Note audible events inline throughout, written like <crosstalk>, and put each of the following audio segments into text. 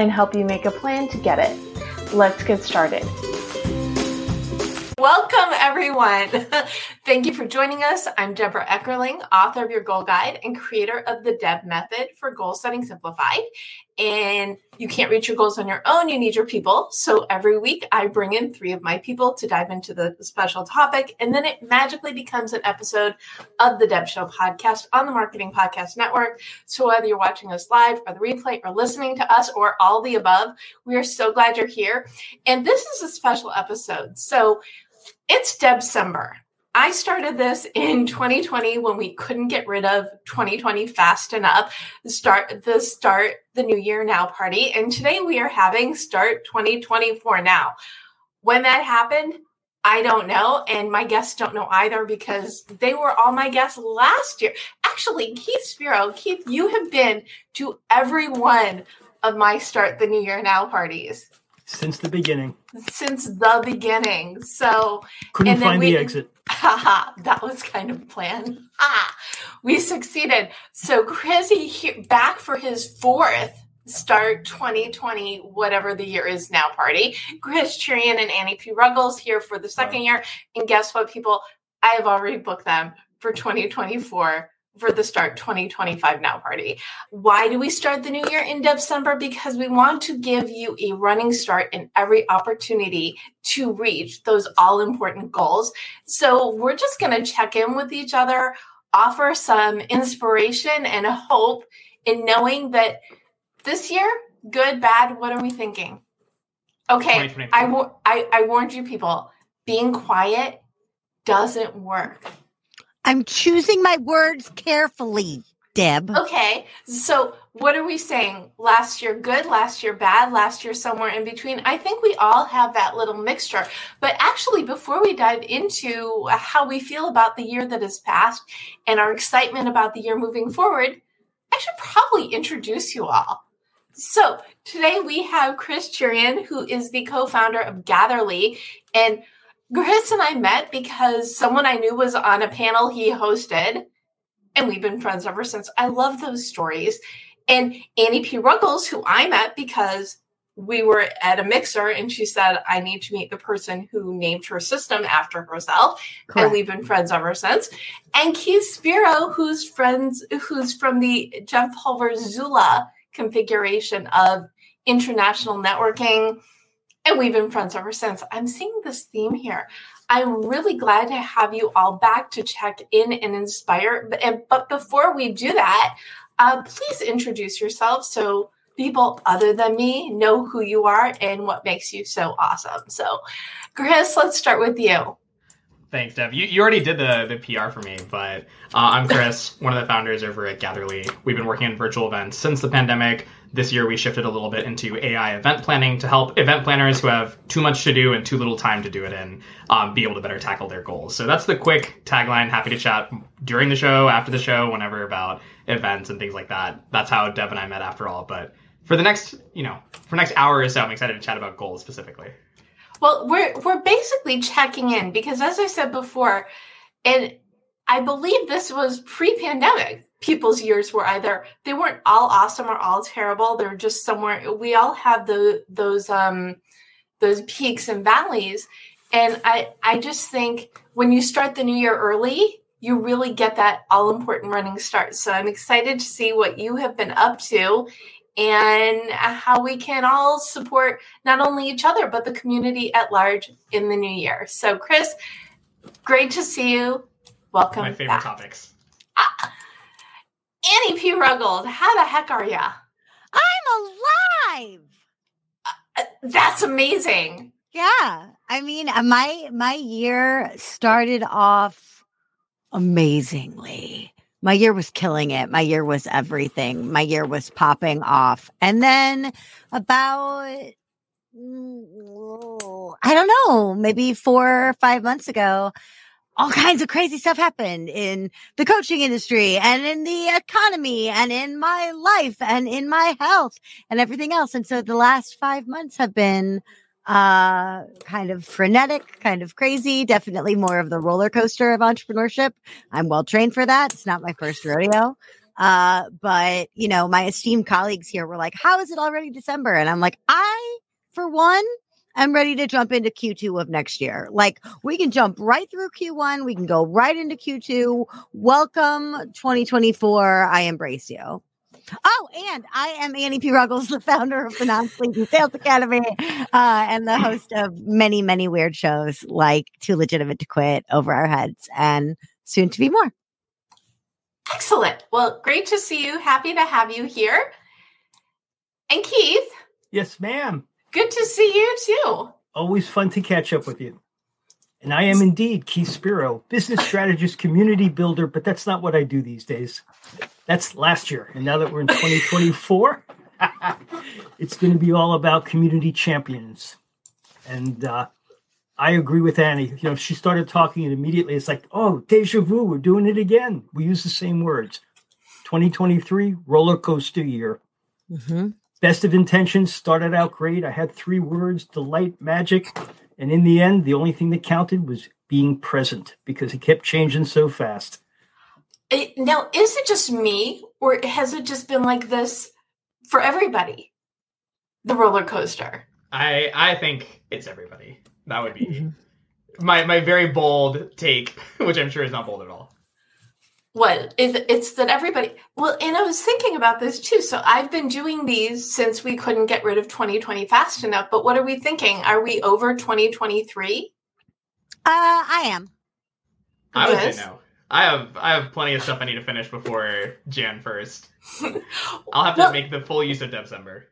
and help you make a plan to get it. Let's get started. Welcome, everyone. <laughs> Thank you for joining us. I'm Debra Eckerling, author of Your Goal Guide and creator of the Deb Method for Goal Setting Simplified. And you can't reach your goals on your own, you need your people. So every week, I bring in three of my people to dive into the special topic. And then it magically becomes an episode of the Deb Show podcast on the Marketing Podcast Network. So whether you're watching us live or the replay or listening to us or all the above, we are so glad you're here. And this is a special episode. So it's December. I started this in <laughs> 2020 when we couldn't get rid of 2020 fast enough. Start the start the new year now party. And today we are having start 2024 now. When that happened, I don't know. And my guests don't know either because they were all my guests last year. Actually, Keith Spiro, Keith, you have been to every one of my start the new year now parties. Since the beginning. Since the beginning. So couldn't find we, the exit. Haha, <laughs> that was kind of plan. Ah, <laughs> we succeeded. So Chrissy back for his fourth start 2020, whatever the year is now party. Chris Cherian and Annie P. Ruggles here for the second year. And guess what, people? I have already booked them for 2024 for the start 2025 now party. Why do we start the new year in December? Because we want to give you a running start in every opportunity to reach those all important goals. So we're just going to check in with each other, offer some inspiration and hope in knowing that this year, good, bad, what are we thinking? Okay, I, I, I warned you people, being quiet doesn't work. I'm choosing my words carefully, Deb. Okay. So, what are we saying? Last year good, last year bad, last year somewhere in between? I think we all have that little mixture. But actually, before we dive into how we feel about the year that has passed and our excitement about the year moving forward, I should probably introduce you all. So, today we have Chris Cherian, who is the co founder of Gatherly. And Chris and I met because someone I knew was on a panel he hosted, and we've been friends ever since. I love those stories. And Annie P. Ruggles, who I met because we were at a mixer and she said, I need to meet the person who named her system after herself. Correct. And we've been friends ever since. And Keith Spiro, who's friends, who's from the Jeff Pulver Zula configuration of international networking and we've been friends ever since. I'm seeing this theme here. I'm really glad to have you all back to check in and inspire. But, before we do that, uh, please introduce yourself so people other than me know who you are and what makes you so awesome. So, Chris, let's start with you. Thanks, Deb. You, you already did the, the PR for me, but uh, I'm Chris, <laughs> one of the founders over at Gatherly. We've been working on virtual events since the pandemic. This year, we shifted a little bit into AI event planning to help event planners who have too much to do and too little time to do it in um, be able to better tackle their goals. So that's the quick tagline. Happy to chat during the show, after the show, whenever about events and things like that. That's how Deb and I met after all. But for the next, you know, for next hour or so, I'm excited to chat about goals specifically. Well, we're we're basically checking in because as I said before, and I believe this was pre-pandemic. People's years were either they weren't all awesome or all terrible. They're just somewhere. We all have the those um those peaks and valleys, and I I just think when you start the new year early, you really get that all important running start. So I'm excited to see what you have been up to and how we can all support not only each other, but the community at large in the new year. So, Chris, great to see you. Welcome. My favorite back. topics. Uh, Annie P. Ruggles, how the heck are ya? I'm alive. Uh, that's amazing. Yeah. I mean, uh, my my year started off amazingly. My year was killing it. My year was everything. My year was popping off. And then about mm, I don't know, maybe 4 or 5 months ago, all kinds of crazy stuff happened in the coaching industry and in the economy and in my life and in my health and everything else. And so the last five months have been uh kind of frenetic kind of crazy definitely more of the roller coaster of entrepreneurship. I'm well trained for that. It's not my first rodeo. Uh but you know my esteemed colleagues here were like how is it already december? And i'm like i for one am ready to jump into q2 of next year. Like we can jump right through q1 we can go right into q2 welcome 2024 i embrace you Oh, and I am Annie P. Ruggles, the founder of the Non-Sleazy Sales Academy, uh, and the host of many, many weird shows like Too Legitimate to Quit, Over Our Heads, and soon to be more. Excellent. Well, great to see you. Happy to have you here. And Keith. Yes, ma'am. Good to see you too. Always fun to catch up with you. And I am indeed Keith Spiro, business strategist, community builder, but that's not what I do these days. That's last year. And now that we're in 2024, <laughs> it's going to be all about community champions. And uh, I agree with Annie. You know, she started talking and immediately it's like, oh, deja vu, we're doing it again. We use the same words. 2023, roller coaster year. Mm-hmm. Best of intentions started out great. I had three words delight, magic. And in the end, the only thing that counted was being present because it kept changing so fast. It, now, is it just me, or has it just been like this for everybody? The roller coaster. I I think it's everybody. That would be mm-hmm. my my very bold take, <laughs> which I'm sure is not bold at all what is it's that everybody well and i was thinking about this too so i've been doing these since we couldn't get rid of 2020 fast enough but what are we thinking are we over 2023 uh i am i would say no i have i have plenty of stuff i need to finish before jan 1st <laughs> i'll have to well, make the full use of december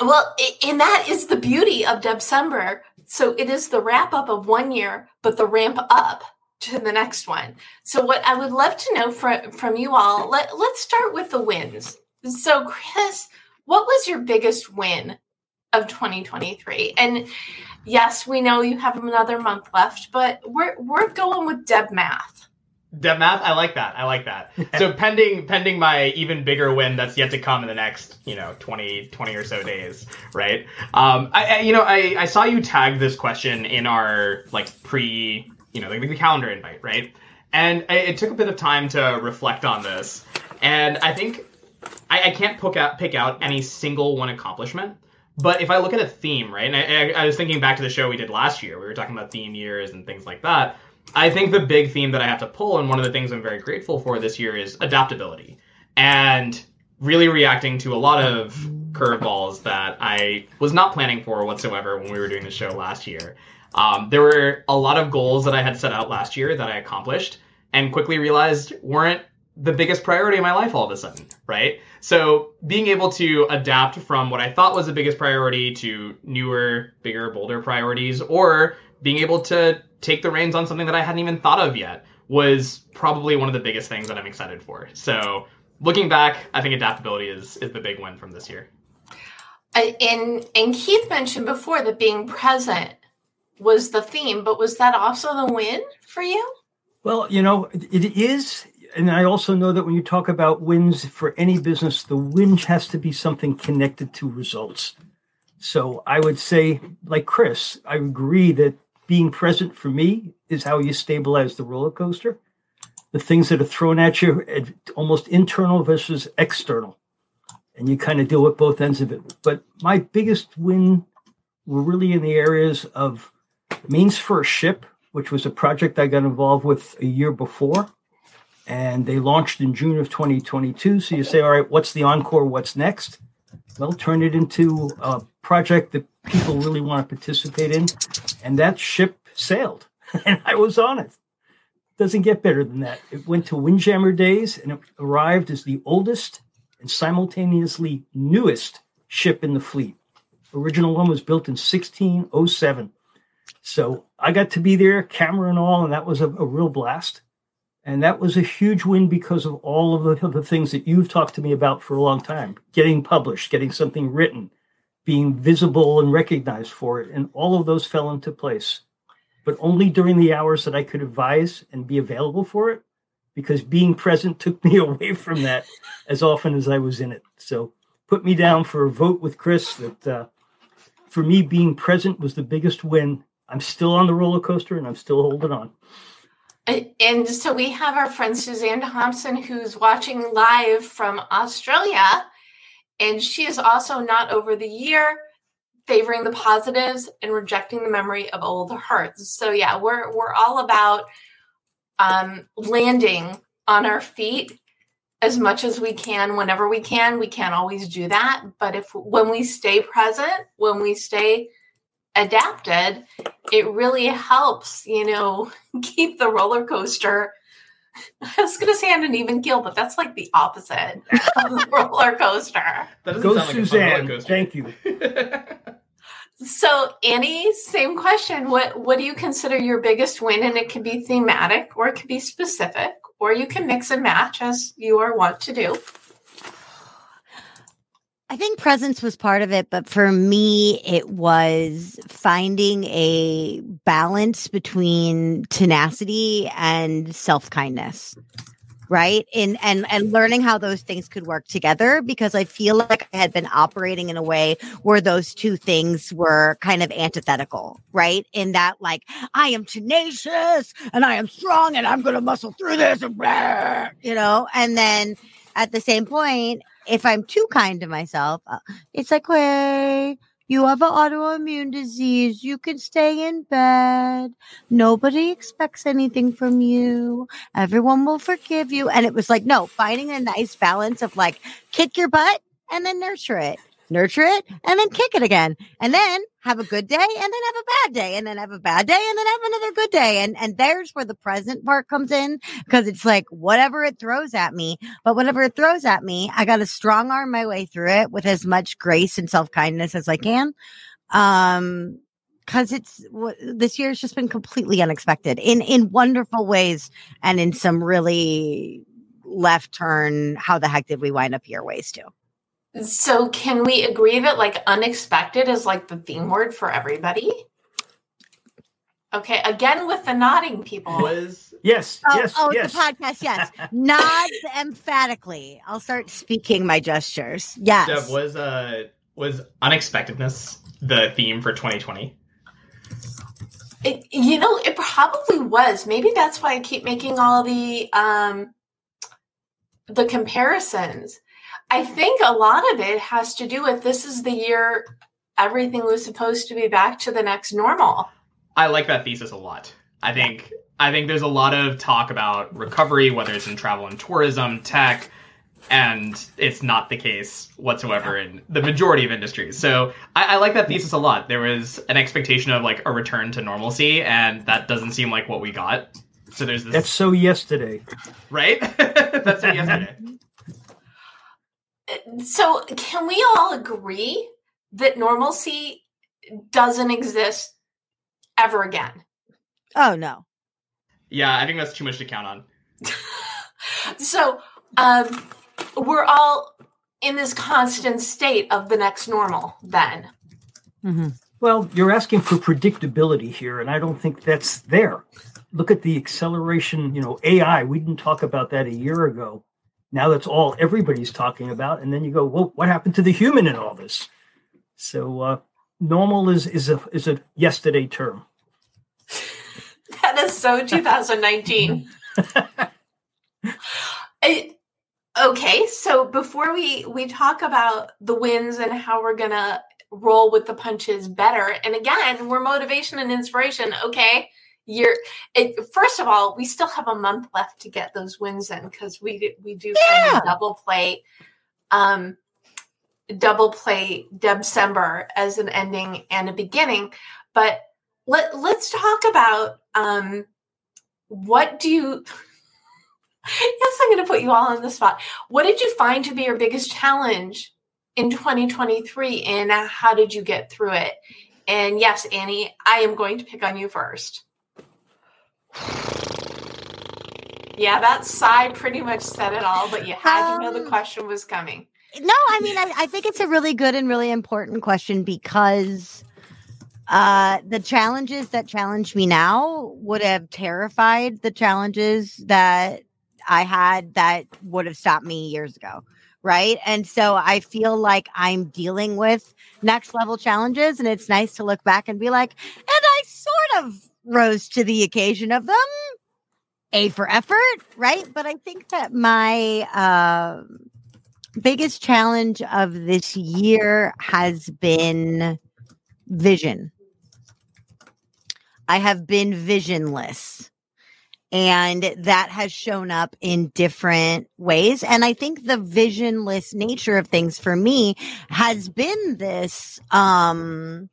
well and that is the beauty of december so it is the wrap up of one year but the ramp up to the next one. So, what I would love to know from from you all, let let's start with the wins. So, Chris, what was your biggest win of 2023? And yes, we know you have another month left, but we're we're going with Deb Math. Deb Math, I like that. I like that. <laughs> so pending pending my even bigger win that's yet to come in the next, you know, 20, 20 or so days, right? Um, I, I you know, I, I saw you tag this question in our like pre you know, like the calendar invite, right? And I, it took a bit of time to reflect on this, and I think I, I can't pick out pick out any single one accomplishment. But if I look at a theme, right, and I, I, was thinking back to the show we did last year, we were talking about theme years and things like that. I think the big theme that I have to pull, and one of the things I'm very grateful for this year, is adaptability and really reacting to a lot of curveballs that I was not planning for whatsoever when we were doing the show last year. Um, there were a lot of goals that I had set out last year that I accomplished and quickly realized weren't the biggest priority in my life all of a sudden, right? So being able to adapt from what I thought was the biggest priority to newer, bigger, bolder priorities, or being able to take the reins on something that I hadn't even thought of yet was probably one of the biggest things that I'm excited for. So looking back, I think adaptability is is the big win from this year. Uh, and and Keith mentioned before that being present was the theme, but was that also the win for you? Well, you know, it is. And I also know that when you talk about wins for any business, the win has to be something connected to results. So I would say, like Chris, I agree that being present for me is how you stabilize the roller coaster. The things that are thrown at you, almost internal versus external. And you kind of deal with both ends of it. But my biggest win were really in the areas of Maine's First Ship, which was a project I got involved with a year before. And they launched in June of 2022. So you say, all right, what's the encore? What's next? well, turn it into a project that people really want to participate in. And that ship sailed, <laughs> and I was on it. Doesn't get better than that. It went to Windjammer Days and it arrived as the oldest and simultaneously newest ship in the fleet. Original one was built in 1607. So I got to be there, camera and all, and that was a, a real blast. And that was a huge win because of all of the, the things that you've talked to me about for a long time getting published, getting something written, being visible and recognized for it. And all of those fell into place, but only during the hours that I could advise and be available for it, because being present took me <laughs> away from that as often as I was in it. So put me down for a vote with Chris that uh, for me, being present was the biggest win. I'm still on the roller coaster and I'm still holding on. And so we have our friend Suzanne Thompson who's watching live from Australia. And she is also not over the year favoring the positives and rejecting the memory of old hurts. So yeah, we're we're all about um, landing on our feet as much as we can whenever we can. We can't always do that, but if when we stay present, when we stay adapted, it really helps, you know, <laughs> keep the roller coaster. <laughs> I was going to say on an even keel, but that's like the opposite of the <laughs> roller coaster. Go, like Suzanne. Thank you. <laughs> so, Annie, same question. What What do you consider your biggest win? And it could be thematic, or it could be specific, or you can mix and match as you are wont to do. I think presence was part of it, but for me, it was finding a balance between tenacity and self kindness. Right. And, and, and learning how those things could work together because I feel like I had been operating in a way where those two things were kind of antithetical. Right. In that, like, I am tenacious and I am strong and I'm going to muscle through this and, blah, you know, and then at the same point, if I'm too kind to myself, uh, it's like, hey, you have an autoimmune disease. You can stay in bed. Nobody expects anything from you. Everyone will forgive you. And it was like, no, finding a nice balance of like kick your butt and then nurture it nurture it, and then kick it again. And then have a good day and then have a bad day and then have a bad day and then have another good day. And, and there's where the present part comes in because it's like whatever it throws at me, but whatever it throws at me, I got to strong arm my way through it with as much grace and self kindness as I can. Um, because it's this year has just been completely unexpected in in wonderful ways and in some really left turn how the heck did we wind up here ways too so can we agree that like unexpected is like the theme word for everybody? Okay, again with the nodding people. <laughs> Was yes, oh, yes, oh, yes. the podcast, yes. <laughs> Nods emphatically. I'll start speaking my gestures. Yes. Deb, was uh was unexpectedness the theme for 2020? It, you know, it probably was. Maybe that's why I keep making all the um the comparisons I think a lot of it has to do with this is the year everything was supposed to be back to the next normal. I like that thesis a lot. I think I think there's a lot of talk about recovery, whether it's in travel and tourism, tech, and it's not the case whatsoever in the majority of industries. So I, I, like that thesis a lot. There was an expectation of like a return to normalcy, and that doesn't seem like what we got. So there's this. That's so yesterday, right? <laughs> That's so yesterday <laughs> so can we all agree that normalcy doesn't exist ever again? Oh no. Yeah, I think that's too much to count on. <laughs> so um, we're all in this constant state of the next normal then. Mm-hmm. Well, you're asking for predictability here, and I don't think that's there. Look at the acceleration, you know, AI. We didn't talk about that a year ago. Now that's all everybody's talking about. And then you go, well, what happened to the human in all this? So uh, normal is is a is a yesterday term. <laughs> that is so 2019. <laughs> it, okay, so before we we talk about the wins and how we're gonna roll with the punches better, and again, we're motivation and inspiration. Okay, you're it, first of all we still have a month left to get those wins in because we we do yeah. kind of double play um double play December as an ending and a beginning. But let let's talk about um, what do you. <laughs> yes, I'm going to put you all on the spot. What did you find to be your biggest challenge in 2023, and how did you get through it? And yes, Annie, I am going to pick on you first. Yeah, that sigh pretty much said it all, but you had um, to know the um, question was coming. No, I mean, I, I think it's a really good and really important question because uh, the challenges that challenge me now would have terrified the challenges that I had that would have stopped me years ago. Right. And so I feel like I'm dealing with next level challenges. And it's nice to look back and be like, and I sort of rose to the occasion of them. A for effort, right? But I think that my uh, biggest challenge of this year has been vision. I have been visionless. And that has shown up in different ways. And I think the visionless nature of things for me has been this um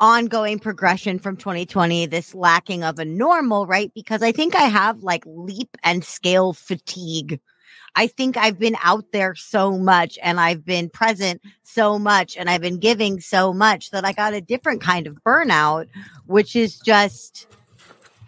ongoing progression from 2020, this lacking of a normal, right? Because I think I have like leap and scale fatigue. I think I've been out there so much and I've been present so much and I've been giving so much that I got a different kind of burnout, which is just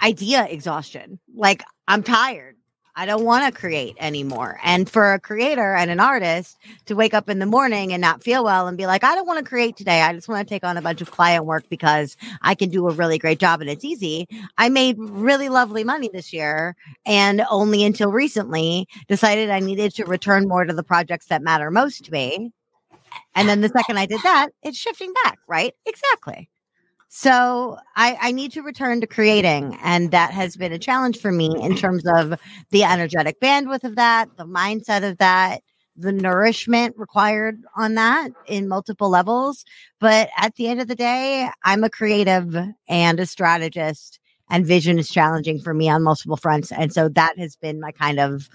idea exhaustion. Like I'm tired. I don't want to create anymore. And for a creator and an artist to wake up in the morning and not feel well and be like, I don't want to create today. I just want to take on a bunch of client work because I can do a really great job and it's easy. I made really lovely money this year and only until recently decided I needed to return more to the projects that matter most to me. And then the second I did that, it's shifting back, right? Exactly. So I, I need to return to creating. And that has been a challenge for me in terms of the energetic bandwidth of that, the mindset of that, the nourishment required on that in multiple levels. But at the end of the day, I'm a creative and a strategist, and vision is challenging for me on multiple fronts. And so that has been my kind of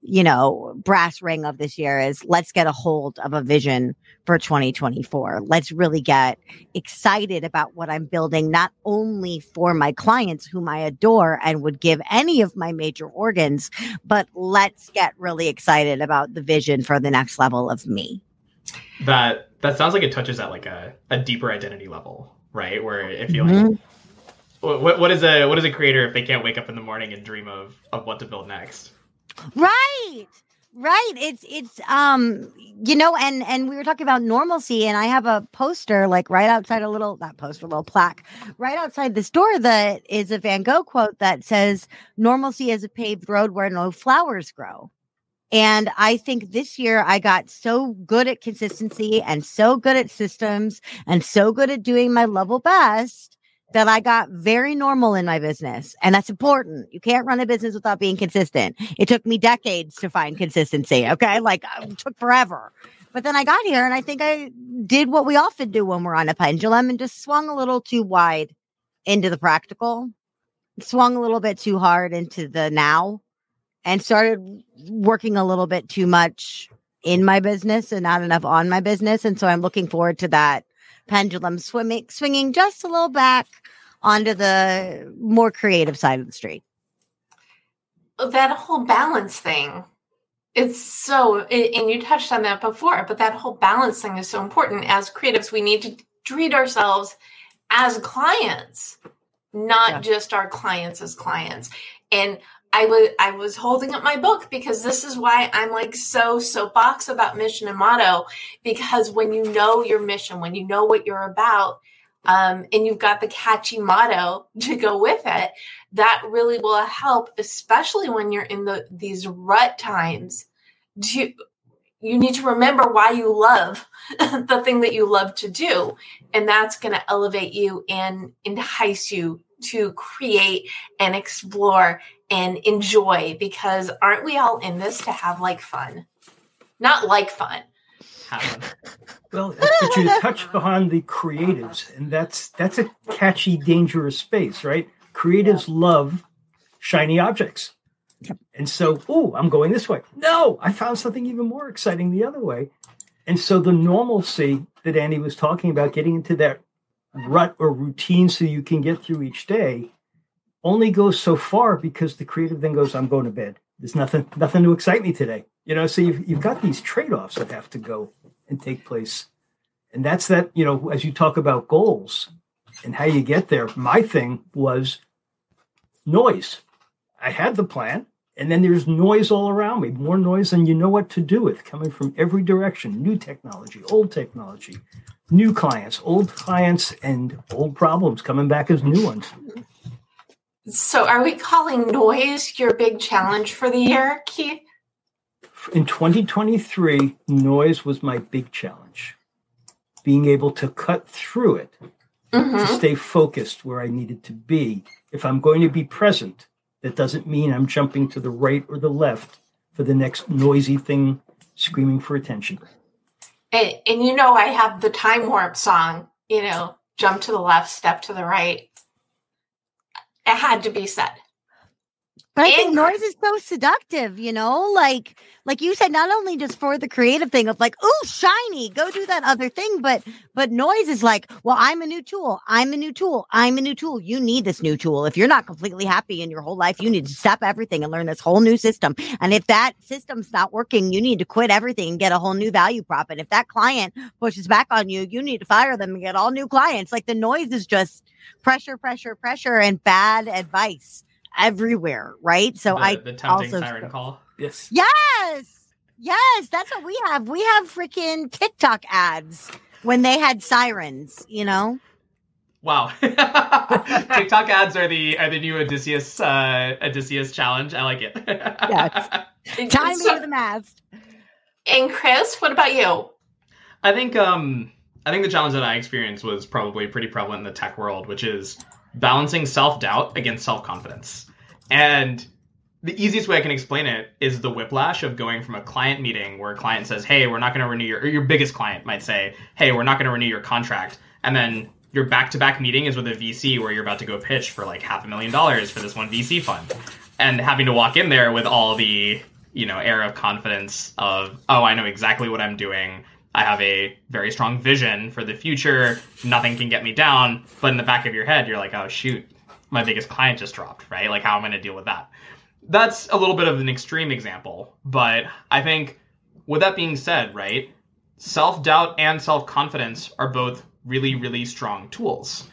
you know, brass ring of this year is let's get a hold of a vision for 2024. Let's really get excited about what I'm building, not only for my clients whom I adore and would give any of my major organs, but let's get really excited about the vision for the next level of me. That that sounds like it touches at like a, a deeper identity level, right? Where if you mm-hmm. like what, what is a what is a creator if they can't wake up in the morning and dream of of what to build next? Right. Right. It's it's um you know and and we were talking about normalcy and I have a poster like right outside a little that poster a little plaque right outside this door that is a Van Gogh quote that says normalcy is a paved road where no flowers grow. And I think this year I got so good at consistency and so good at systems and so good at doing my level best that I got very normal in my business. And that's important. You can't run a business without being consistent. It took me decades to find consistency. Okay. Like uh, it took forever. But then I got here and I think I did what we often do when we're on a pendulum and just swung a little too wide into the practical, swung a little bit too hard into the now, and started working a little bit too much in my business and not enough on my business. And so I'm looking forward to that pendulum swimming, swinging just a little back onto the more creative side of the street. That whole balance thing, it's so, and you touched on that before, but that whole balance thing is so important. As creatives, we need to treat ourselves as clients, not yeah. just our clients as clients. And I was I was holding up my book because this is why I'm like so soapbox about mission and motto because when you know your mission, when you know what you're about, um, and you've got the catchy motto <laughs> to go with it, that really will help, especially when you're in the these rut times. To you need to remember why you love <laughs> the thing that you love to do, and that's going to elevate you and entice you to create and explore and enjoy because aren't we all in this to have like fun? Not like fun. <laughs> well, but you touch <laughs> upon the creatives, and that's that's a catchy, dangerous space, right? Creatives love shiny objects. And so, oh, I'm going this way. No, I found something even more exciting the other way. And so the normalcy that Annie was talking about, getting into that rut or routine so you can get through each day, only goes so far because the creative then goes, I'm going to bed. There's nothing, nothing to excite me today. You know, so you've, you've got these trade-offs that have to go and take place. And that's that, you know, as you talk about goals and how you get there, my thing was noise. I had the plan, and then there's noise all around me, more noise than you know what to do with, coming from every direction new technology, old technology, new clients, old clients, and old problems coming back as new ones. So, are we calling noise your big challenge for the year, Keith? In 2023, noise was my big challenge. Being able to cut through it, Mm-hmm. to stay focused where I needed to be. If I'm going to be present, that doesn't mean I'm jumping to the right or the left for the next noisy thing screaming for attention. And, and you know, I have the time warp song, you know, jump to the left, step to the right. It had to be said. But I think noise is so seductive, you know, like like you said, not only just for the creative thing of like, oh, shiny, go do that other thing, but but noise is like, well, I'm a new tool, I'm a new tool, I'm a new tool. You need this new tool. If you're not completely happy in your whole life, you need to stop everything and learn this whole new system. And if that system's not working, you need to quit everything and get a whole new value prop. And if that client pushes back on you, you need to fire them and get all new clients. Like the noise is just pressure, pressure, pressure, and bad advice everywhere, right? So the, I the tempting also siren call. Yes. yes, yes, that's what we have. We have freaking TikTok ads when they had sirens, you know. Wow. <laughs> TikTok ads are the are the new Odysseus uh, Odysseus challenge. I like it. Yes. <laughs> Time me So- to the mast. and Chris, what about you? I think um I think the challenge that I experienced was probably pretty prevalent in the tech world, which is balancing self-doubt against self-confidence. And the easiest way I can explain it is the whiplash of going from a client meeting where a client says, "Hey, we're not going to renew your," or your biggest client might say, "Hey, we're not going to renew your contract," and then your back-to-back meeting is with a VC where you're about to go pitch for like half a million dollars for this one VC fund, and having to walk in there with all the you know air of confidence of, "Oh, I know exactly what I'm doing." I have a very strong vision for the future. Nothing can get me down. But in the back of your head, you're like, oh, shoot, my biggest client just dropped, right? Like, how am I going to deal with that? That's a little bit of an extreme example. But I think, with that being said, right, self doubt and self confidence are both really, really strong tools.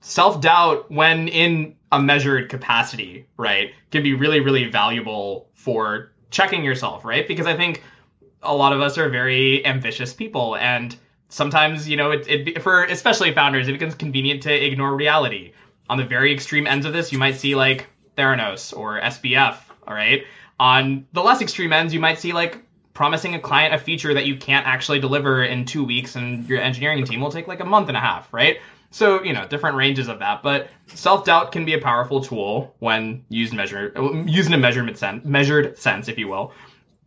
Self doubt, when in a measured capacity, right, can be really, really valuable for checking yourself, right? Because I think a lot of us are very ambitious people and sometimes you know it, it for especially founders it becomes convenient to ignore reality on the very extreme ends of this you might see like theranos or sbf all right on the less extreme ends you might see like promising a client a feature that you can't actually deliver in two weeks and your engineering team will take like a month and a half right so you know different ranges of that but self-doubt can be a powerful tool when used measure used in a measurement sense measured sense if you will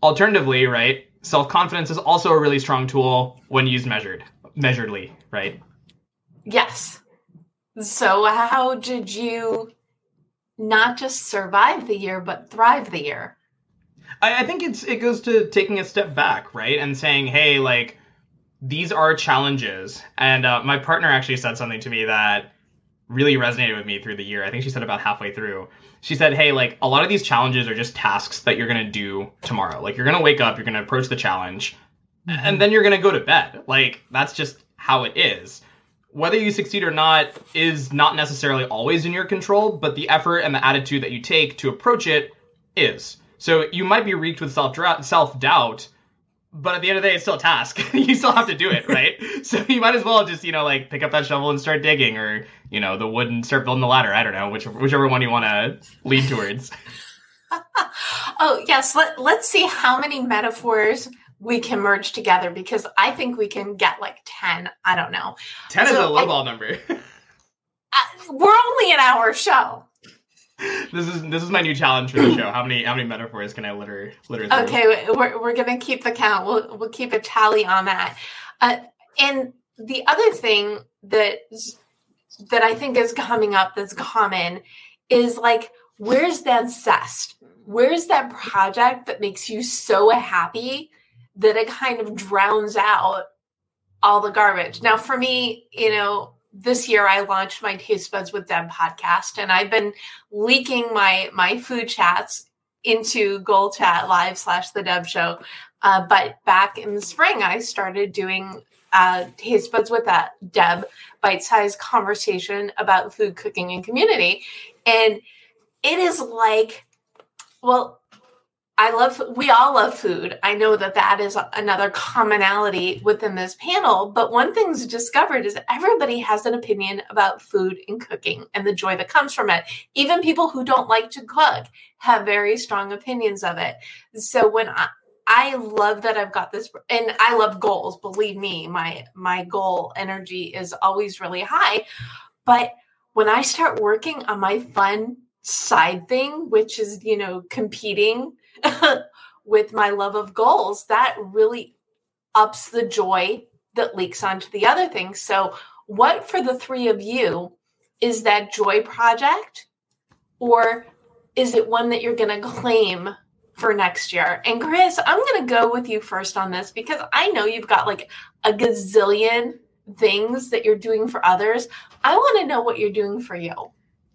alternatively right self confidence is also a really strong tool when used measured, measuredly, right? Yes. So, how did you not just survive the year, but thrive the year? I, I think it's it goes to taking a step back, right, and saying, hey, like these are challenges. And uh, my partner actually said something to me that really resonated with me through the year. I think she said about halfway through. She said, "Hey, like a lot of these challenges are just tasks that you're going to do tomorrow. Like you're going to wake up, you're going to approach the challenge, and then you're going to go to bed. Like that's just how it is. Whether you succeed or not is not necessarily always in your control, but the effort and the attitude that you take to approach it is. So you might be wreaked with self self doubt, but at the end of the day, it's still a task. <laughs> you still have to do it, right? <laughs> so you might as well just, you know, like pick up that shovel and start digging, or you know, the wood and start building the ladder. I don't know, which whichever one you want to lead towards. <laughs> Oh, yes. Let, let's see how many metaphors we can merge together because I think we can get like 10. I don't know. Ten is a So I- lowball number. Uh, we're only an hour show. this is this is my new challenge for the show. How many how many metaphors can I litter litter through? Okay, we're, we're going to keep the count. We'll, we'll keep a tally on that. Uh, and the other thing that that I think is coming up that's common is like, where's that zest? Where's that project that makes you so happy that it kind of drowns out all the garbage. Now, for me, you know, this year I launched my Taste Buds with Deb podcast, and I've been leaking my my food chats into Goal Chat Live slash the Deb Show. Uh, but back in the spring, I started doing uh, Taste Buds with that Deb bite sized conversation about food cooking and community, and it is like, well, I love, we all love food. I know that that is another commonality within this panel. But one thing's discovered is everybody has an opinion about food and cooking and the joy that comes from it. Even people who don't like to cook have very strong opinions of it. So when I, I love that I've got this and I love goals. Believe me, my my goal energy is always really high. But when I start working on my fun side thing, which is, you know, competing <laughs> with my love of goals, that really ups the joy that leaks onto the other things. So, what for the three of you is that joy project, or is it one that you're going to claim for next year? And Chris, I'm going to go with you first on this because I know you've got like a gazillion things that you're doing for others. I want to know what you're doing for you.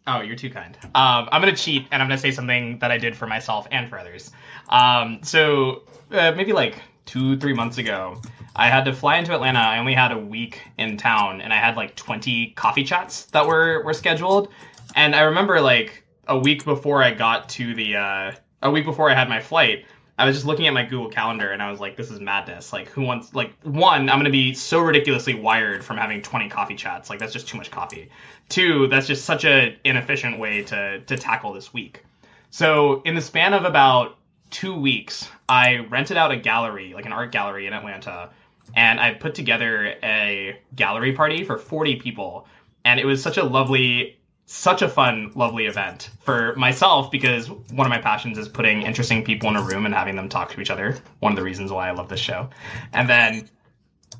Oh, you're too kind. Um, I'm gonna cheat and I'm gonna say something that I did for myself and for others. Um, so uh, maybe like two, three months ago, I had to fly into Atlanta. I only had a week in town, and I had like 20 coffee chats that were were scheduled. And I remember like a week before I got to the uh, a week before I had my flight, I was just looking at my Google Calendar and I was like, this is madness. Like, who wants, like, one, I'm going to be so ridiculously wired from having 20 coffee chats. Like, that's just too much coffee. Two, that's just such an inefficient way to, to tackle this week. So, in the span of about two weeks, I rented out a gallery, like an art gallery in Atlanta, and I put together a gallery party for 40 people. And it was such a lovely such a fun, lovely event for myself because one of my passions is putting interesting people in a room and having them talk to each other. One of the reasons why I love this show. And then,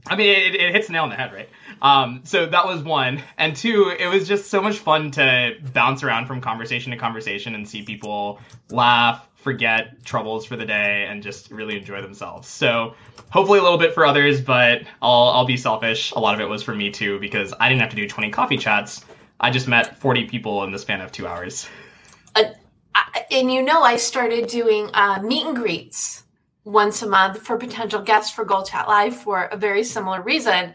I mean, it, it hits nail on the head, right? Um, so that was one. And two, it was just so much fun to bounce around from conversation to conversation and see people laugh, forget troubles for the day, and just really enjoy themselves. So hopefully a little bit for others, but I'll, I'll be selfish. A lot of it was for me too because I didn't have to do 20 coffee chats I just met 40 people in the span of two hours. Uh, and you know, I started doing uh, meet and greets once a month for potential guests for Goal Chat Live for a very similar reason.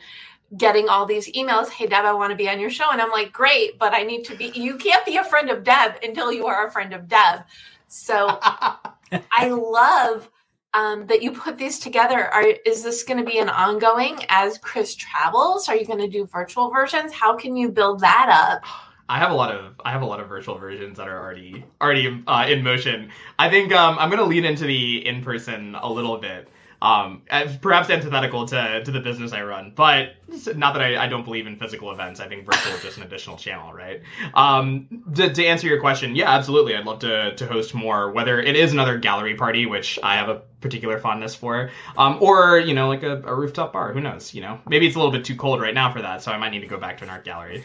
Getting all these emails, hey Deb, I want to be on your show, and I'm like, great, but I need to be. You can't be a friend of Deb until you are a friend of Deb. So <laughs> I love um, that you put these together. Are is this going to be an ongoing as Chris travels? Are you going to do virtual versions? How can you build that up? I have a lot of I have a lot of virtual versions that are already already uh, in motion. I think um, I'm going to lean into the in person a little bit um, perhaps antithetical to, to the business I run. But not that I, I don't believe in physical events. I think virtual is just an additional channel, right? Um, to, to answer your question, yeah, absolutely. I'd love to, to host more, whether it is another gallery party, which I have a particular fondness for, um, or, you know, like a, a rooftop bar. Who knows? You know, maybe it's a little bit too cold right now for that, so I might need to go back to an art gallery.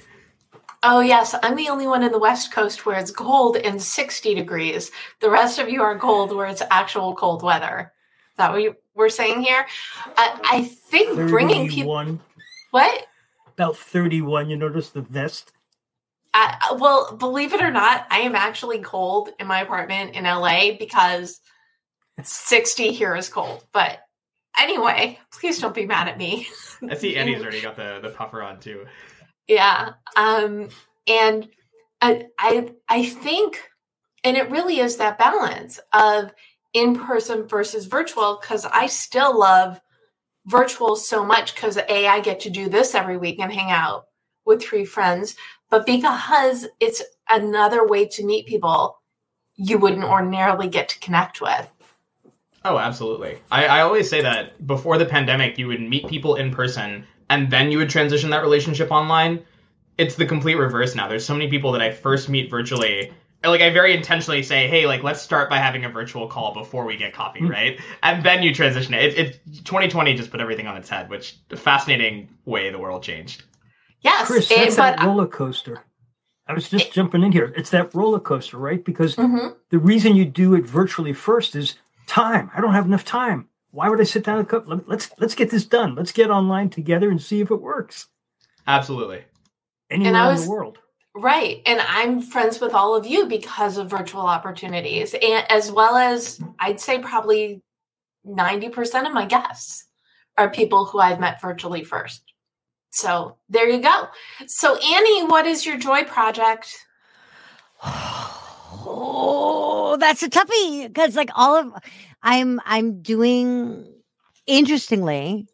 Oh, yes. I'm the only one in the West Coast where it's cold and 60 degrees. The rest of you are cold where it's actual cold weather. That you we're saying here? I, I think bringing people. What? About 31. You notice the vest? Uh, well, believe it or not, I am actually cold in my apartment in LA because 60 here is cold. But anyway, please don't be mad at me. I see <laughs> Annie's already got the, the puffer on too. Yeah. Um, and I, I, I think, and it really is that balance of in person versus virtual because I still love virtual so much because A, I get to do this every week and hang out with three friends, but because it's another way to meet people you wouldn't ordinarily get to connect with. Oh, absolutely. I, I always say that before the pandemic, you would meet people in person and then you would transition that relationship online. It's the complete reverse now. There's so many people that I first meet virtually like I very intentionally say, hey, like let's start by having a virtual call before we get coffee, mm. right? And then you transition it. It, it. 2020 just put everything on its head, which the fascinating way the world changed. Yes, Chris, that's it, that roller coaster. I was just it, jumping in here. It's that roller coaster, right? Because mm-hmm. the reason you do it virtually first is time. I don't have enough time. why would I sit down and cook? Let- Let's let's get this done. Let's get online together and see if it works Absolutely. anywhere I in the world. Right. And I'm friends with all of you because of virtual opportunities, and as well as I'd say probably 90% of my guests are people who I've met virtually first. So there you go. So, Annie, what is your joy project? Oh, that's a toughie because like all of I'm I'm doing interestingly.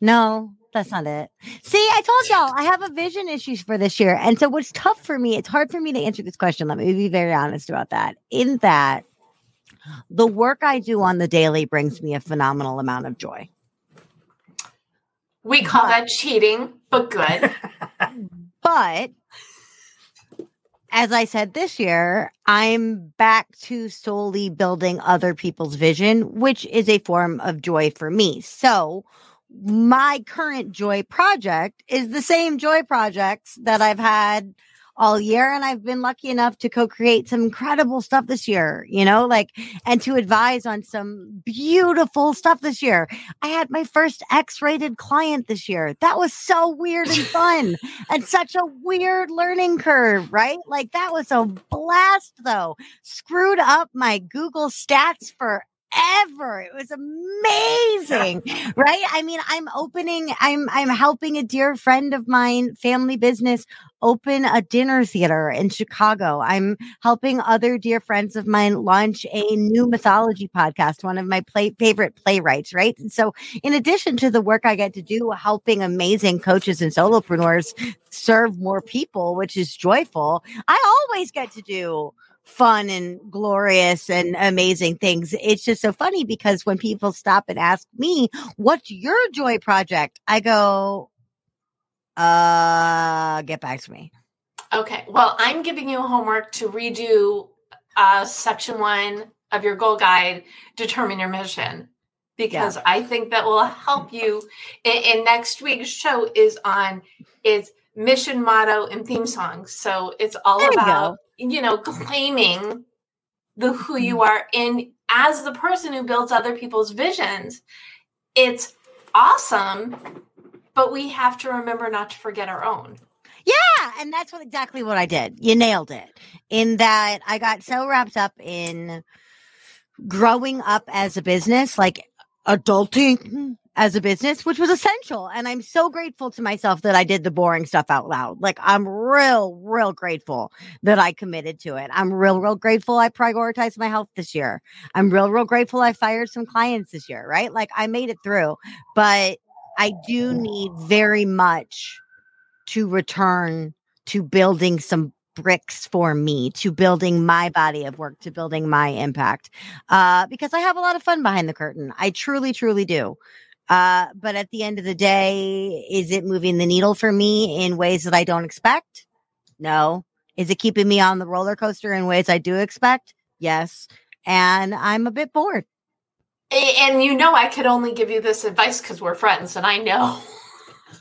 No, that's not it. See, I told y'all I have a vision issues for this year. And so what's tough for me, it's hard for me to answer this question. Let me be very honest about that. In that the work I do on the daily brings me a phenomenal amount of joy. We call But- that cheating, but good. <laughs> But as I said this year, I'm back to solely building other people's vision, which is a form of joy for me. So, my current joy project is the same joy projects that I've had all year. And I've been lucky enough to co create some incredible stuff this year, you know, like, and to advise on some beautiful stuff this year. I had my first X rated client this year. That was so weird and <laughs> fun and such a weird learning curve, right? Like that was a blast though. Screwed up my Google stats forever. It was amazing, right? I mean, I'm opening, I'm, I'm helping a dear friend of mine, family business, open a dinner theater in Chicago. I'm helping other dear friends of mine launch a new mythology podcast, one of my play, favorite playwrights, right? And so, in addition to the work I get to do helping amazing coaches and solopreneurs serve more people, which is joyful, I always get to do fun and glorious and amazing things. It's just so funny because when people stop and ask me, what's your joy project? I go, uh, get back to me. Okay. Well, I'm giving you homework to redo uh, section one of your goal guide, determine your mission, because I think that will help you. And, and next week's show is on is mission motto and theme songs. So it's all There you about you know claiming the who you mm-hmm. are and as the person who builds other people's visions it's awesome but we have to remember not to forget our own Yeah, and that's what exactly what I did. You nailed it. In that I got so wrapped up in growing up as a business, like adulting as a business, which was essential. And I'm so grateful to myself that I did the boring stuff out loud. Like I'm real, real grateful that I committed to it. I'm real, real grateful I prioritized my health this year. I'm real, real grateful I fired some clients this year, right? Like I made it through, but I do need very much to return to building some bricks for me to building my body of work to building my impact uh because i have a lot of fun behind the curtain i truly truly do uh but at the end of the day is it moving the needle for me in ways that i don't expect? No. Is it keeping me on the roller coaster in ways i do expect? Yes. And i'm a bit bored. And you know i could only give you this advice because we're friends and i know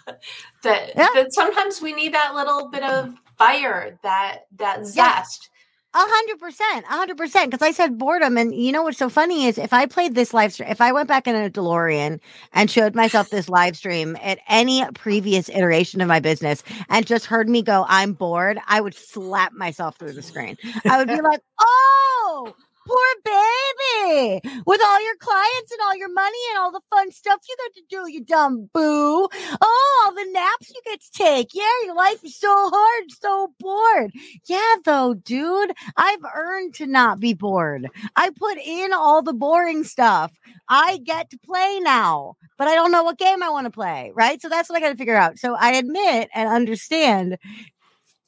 <laughs> that Yeah. that sometimes we need that little bit of fire that that zest A hundred percent, a hundred percent. Because I said boredom, and you know what's so funny is if I played this live stream, if I went back in a DeLorean and showed myself this live stream at any previous iteration of my business and just heard me go, "I'm bored," I would slap myself through the screen. I would be like, "Oh." Poor with all your clients and all your money and all the fun stuff you got to do, you dumb boo. Oh, all the naps you get to take. Yeah, your life is so hard, so bored. Yeah, though, dude, I've earned to not be bored. I put in all the boring stuff. I get to play now, but I don't know what game I want to play, right? So that's what I got to figure out. So I admit and understand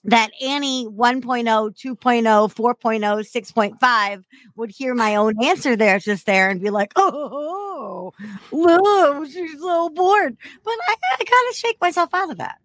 that Annie 1.0, 2.0, 4.0, 6.5 would hear my own answer there just there and be like, oh, whoa, she's so bored. But I, I kind of shake myself out of that.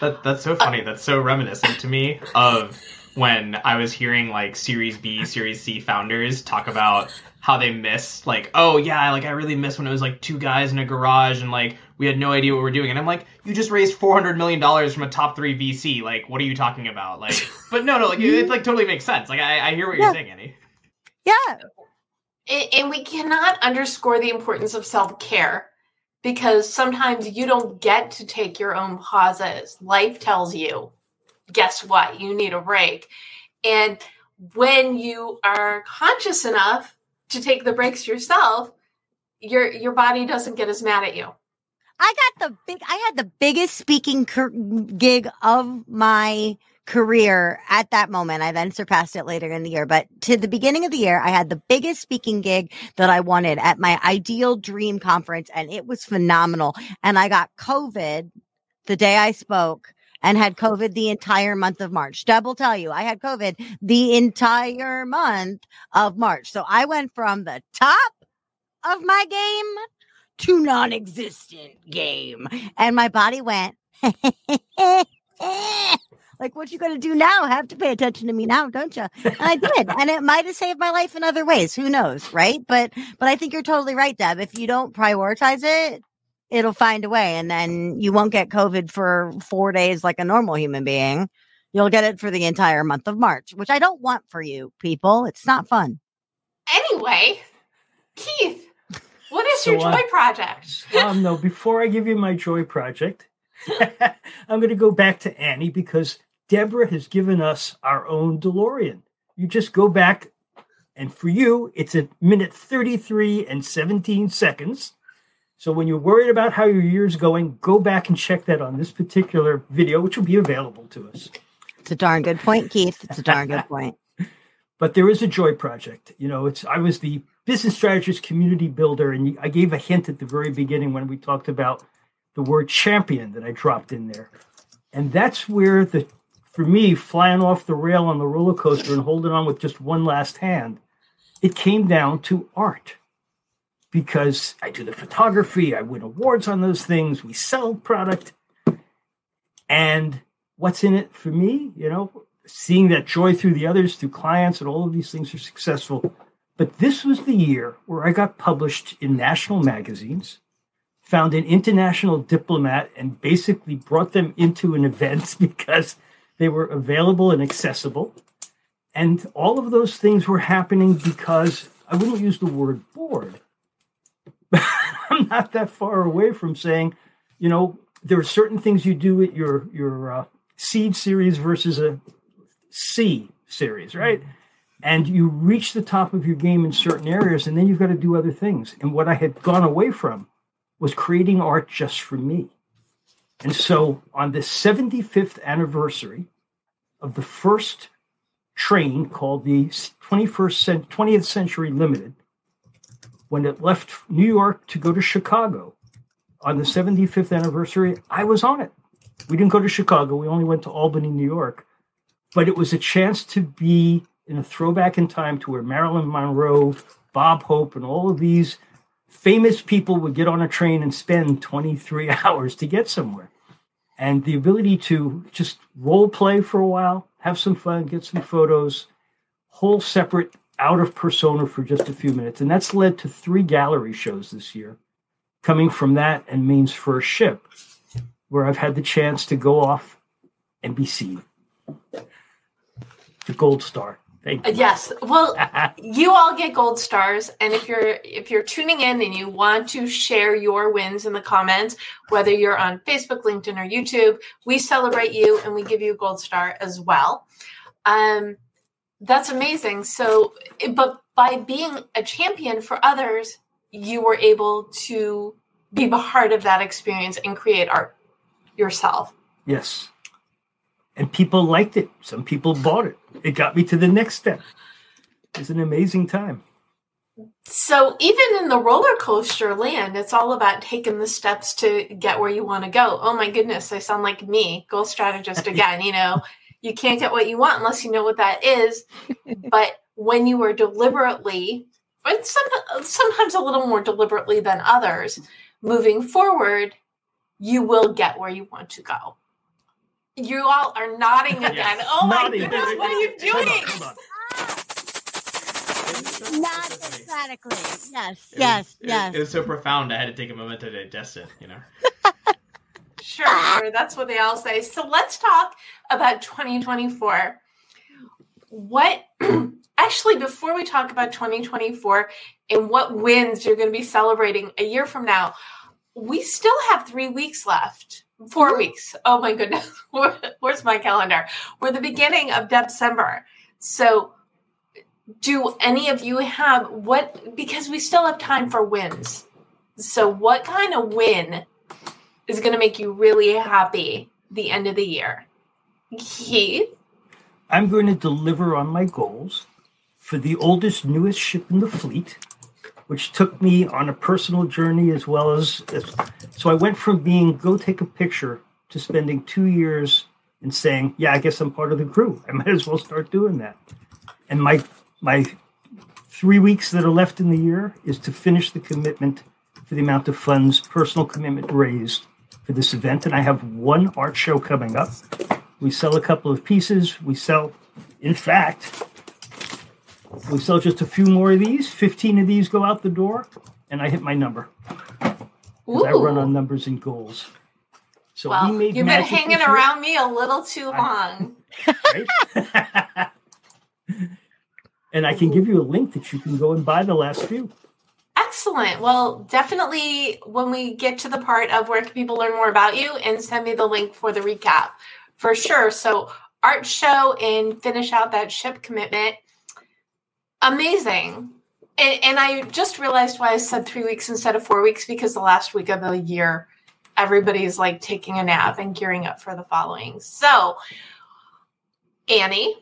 That that's so funny. That's so reminiscent to me of when I was hearing like Series B, Series C founders talk about how they miss like, oh yeah, like I really miss when it was like two guys in a garage and like we had no idea what we were doing. And I'm like, you just raised four hundred million dollars from a top three VC. Like, what are you talking about? Like, <laughs> but no, no, like it, it like totally makes sense. Like I, I hear what you're saying, Annie. Yeah. And we cannot underscore the importance of self care because sometimes you don't get to take your own pauses. Life tells you, guess what? You need a break. And when you are conscious enough to take the breaks yourself, your your body doesn't get as mad at you. I got the big I had the biggest speaking cur- gig of my career at that moment. I then surpassed it later in the year, but to the beginning of the year, I had the biggest speaking gig that I wanted at my ideal dream conference and it was phenomenal. And I got COVID the day I spoke and had COVID the entire month of March. Deb will tell you, I had COVID the entire month of March. So I went from the top of my game to non-existent game. And my body went, <laughs> like, what you gonna do now? Have to pay attention to me now, don't you? And I did, and it might have saved my life in other ways. Who knows, right? But but I think you're totally right, Deb. If you don't prioritize it, it'll find a way, and then you won't get COVID for four days like a normal human being. You'll get it for the entire month of March, which I don't want for you people. It's not fun. Anyway, Keith, what is So, your joy project? um, no, before I give you my joy project, <laughs> I'm going to go back to Annie because Debra has given us our own DeLorean. You just go back, and for you, it's a minute 33 and 17 seconds. So when you're worried about how your year's going, go back and check that on this particular video, which will be available to us. It's a darn good point, Keith. It's a darn good <laughs> point. but there is a joy project you know it's i was the business strategist community builder and i gave a hint at the very beginning when we talked about the word champion that i dropped in there and that's where the for me flying off the rail on the roller coaster and holding on with just one last hand it came down to art because i do the photography i win awards on those things we sell product and what's in it for me you know seeing that joy through the others, through clients, and all of these things are successful. But this was the year where I got published in national magazines, found an international diplomat, and basically brought them into an event <laughs> because they were available and accessible. And all of those things were happening because I wouldn't use the word bored. <laughs> I'm not that far away from saying, you know, there are certain things you do at your your uh, seed series versus a C series, right? And you reach the top of your game in certain areas, and then you've got to do other things. And what I had gone away from was creating art just for me. And so on the 75th anniversary of the first train called the 21st 20th Century Limited, when it left New York to go to Chicago on the 75th anniversary, I was on it. We didn't go to Chicago, we only went to Albany, New York but it was a chance to be in a throwback in time to where Marilyn Monroe, Bob Hope, and all of these famous people would get on a train and spend 23 <laughs> hours to get somewhere. And the ability to just role play for a while, have some fun, get some photos, whole separate out of persona for just a few minutes. And that's led to three gallery shows this year, coming from that and Maine's first ship, where I've had the chance to go off and be seen the gold star. Thank you. Yes. Well, <laughs> you all get gold stars and if you're if you're tuning in and you want to share your wins in the comments whether you're on facebook linkedin or youtube we celebrate you and we give you a gold star as well um that's amazing so but by being a champion for others you were able to be part of that experience and create art yourself Yes. And people liked it. Some people bought it. It got me to the next step. It was an amazing time. So even in the roller coaster land, it's all about taking the steps to get where you want to go. Oh my goodness, I sound like me, goal strategist <laughs> again. You know, you can't get what you want unless you know what that is. <laughs> but when you are deliberately, and some, sometimes a little more deliberately than others, moving forward, you will get where you want to go. You all are nodding <laughs> again. Yes. Oh my goodness, what are you Hold doing? on, hold on. Not emphatically. Yes, It yes, was, it- yes. It, was so profound. I had to take a moment to digest it. You know. <laughs> Sure, sure. That's what they all say. So let's talk about 2024. What <clears throat> actually before we talk about 2024 and what wins you're going to be celebrating a year from now, we still have three weeks left. 4 mm-hmm. weeks. Oh my goodness. <laughs> Where's my calendar? We're the beginning of December. So, do any of you have what? Because we still have time for wins. So, what kind of win is going to make you really happy the end of the year? Keith? I'm going to deliver on my goals for the oldest, newest ship in the fleet, which took me on a personal journey as well as. So I went from being go take a picture to spending two years and saying, yeah, I guess I'm part of the crew. I <laughs> might as well start doing that. And my my three weeks that are left in the year is to finish the commitment for the amount of funds, personal commitment raised for this event. And I have one art show coming up. We sell a couple of pieces. We sell, in fact, we sell just a few more of these. 15 of these go out the door, and I hit my number. I run on numbers and goals. So well, we made you've been hanging around me a little too long. <laughs> and I can give you a link that you can go and buy the last few. Excellent. Well, definitely when we get to the part of where can people learn more about you and send me the link for the recap for sure. So, art show and finish out that ship commitment. Amazing. And, and I just realized why I said three weeks instead of four weeks because the last week of the year, everybody's like taking a nap and gearing up for the following. So, Annie,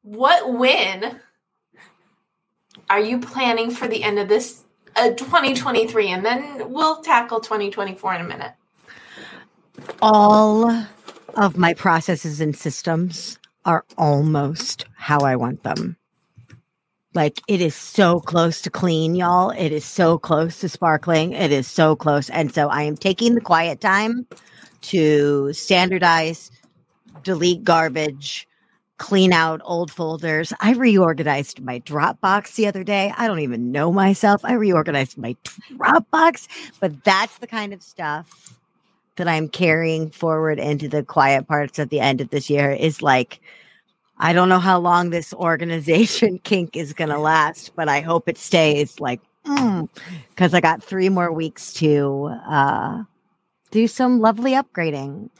what win are you planning for the end of this uh, 2023? And then we'll tackle 2024 in a minute. All of my processes and systems are almost how I want them. Like it is so close to clean, y'all. It is so close to sparkling. It is so close. And so I am taking the quiet time to standardize, delete garbage, clean out old folders. I reorganized my Dropbox the other day. I don't even know myself. I reorganized my Dropbox, but that's the kind of stuff that I'm carrying forward into the quiet parts at the end of this year is like, I don't know how long this <laughs> organization kink is going to last, but I hope it stays like, because mm, I got three more weeks to uh, do some lovely upgrading.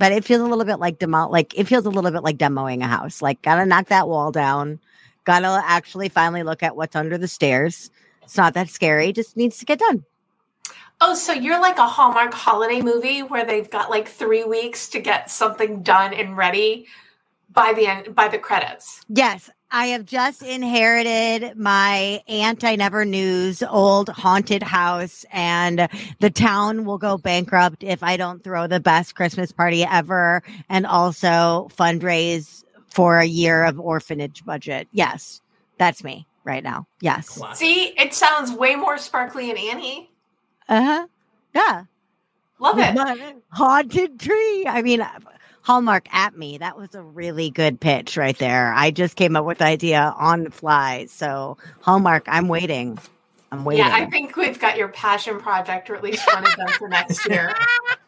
But it feels a little bit like demo, like it feels a little bit like demoing a house. Like, gotta knock that wall down. Gotta actually finally look at what's under the stairs. It's not that scary. Just needs to get done. Oh, so you're like a Hallmark holiday movie where they've got like three weeks to get something done and ready by the end by the credits. Yes. I have just inherited my aunt I never knew's old haunted house, and the town will go bankrupt if I don't throw the best Christmas party ever and also fundraise for a year of orphanage budget. Yes, that's me right now. Yes. See, it sounds way more sparkly and Annie. Uh huh. Yeah. Love it. Haunted tree. I mean, Hallmark at me. That was a really good pitch right there. I just came up with the idea on the fly. So, Hallmark, I'm waiting. I'm waiting. Yeah, I think we've got your passion project, or at least one of them for next year.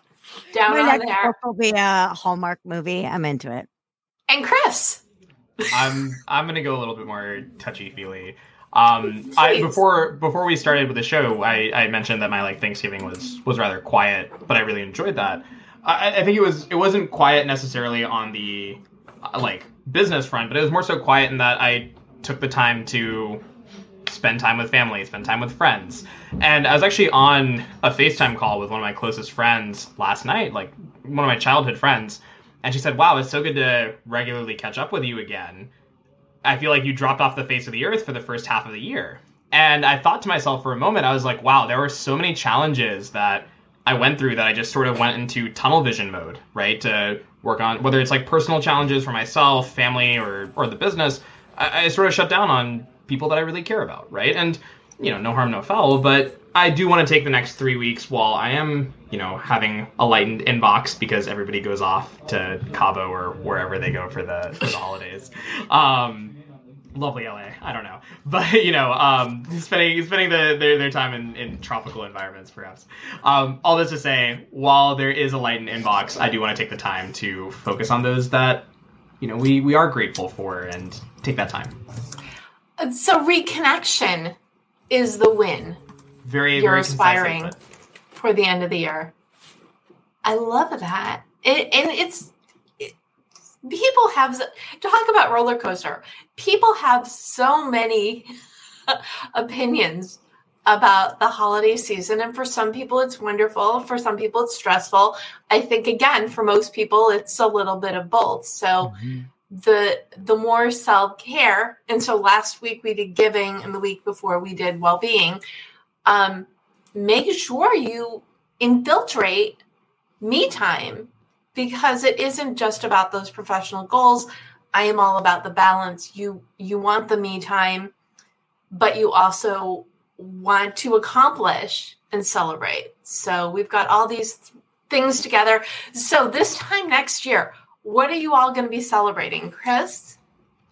<laughs> Down My on next there. will be a Hallmark movie. I'm into it. And Chris. I'm I'm gonna go a little bit more touchy feely. Um, I, before before we started with the show, I, I mentioned that my like Thanksgiving was was rather quiet, but I really enjoyed that. I, I think it was it wasn't quiet necessarily on the uh, like business front, but it was more so quiet in that I took the time to spend time with family, spend time with friends. And I was actually on a FaceTime call with one of my closest friends last night, like one of my childhood friends, and she said, "Wow, it's so good to regularly catch up with you again." I feel like you dropped off the face of the earth for the first half of the year. And I thought to myself for a moment, I was like, wow, there were so many challenges that I went through that I just sort of went into tunnel vision mode, right? To work on whether it's like personal challenges for myself, family, or or the business. I, I sort of shut down on people that I really care about, right? And you know, no harm, no foul. But I do want to take the next three weeks while I am, you know, having a lightened inbox because everybody goes off to Cabo or wherever they go for the for the holidays. Um, lovely LA. I don't know, <laughs> but you know, um, spending spending the, their their time in, in tropical environments, perhaps. Um, all this to say, while there is a light in inbox, I do want to take the time to focus on those that, you know, we we are grateful for and take that time. So reconnection is the win Very, you're very aspiring for the end of the year. I love that. It, and it's it, people have talk about roller coaster. People have so many <laughs> opinions about the holiday season and for some people it's wonderful for some people it's stressful. I think again for most people it's a little bit of both. So the the more self-care and so last week we did giving and the week before we did well-being um make sure you infiltrate me time because it isn't just about those professional goals. I am all about the balance. You you want the me time but you also want to accomplish and celebrate. So we've got all these things together. So this time next year what are you all going to be celebrating chris?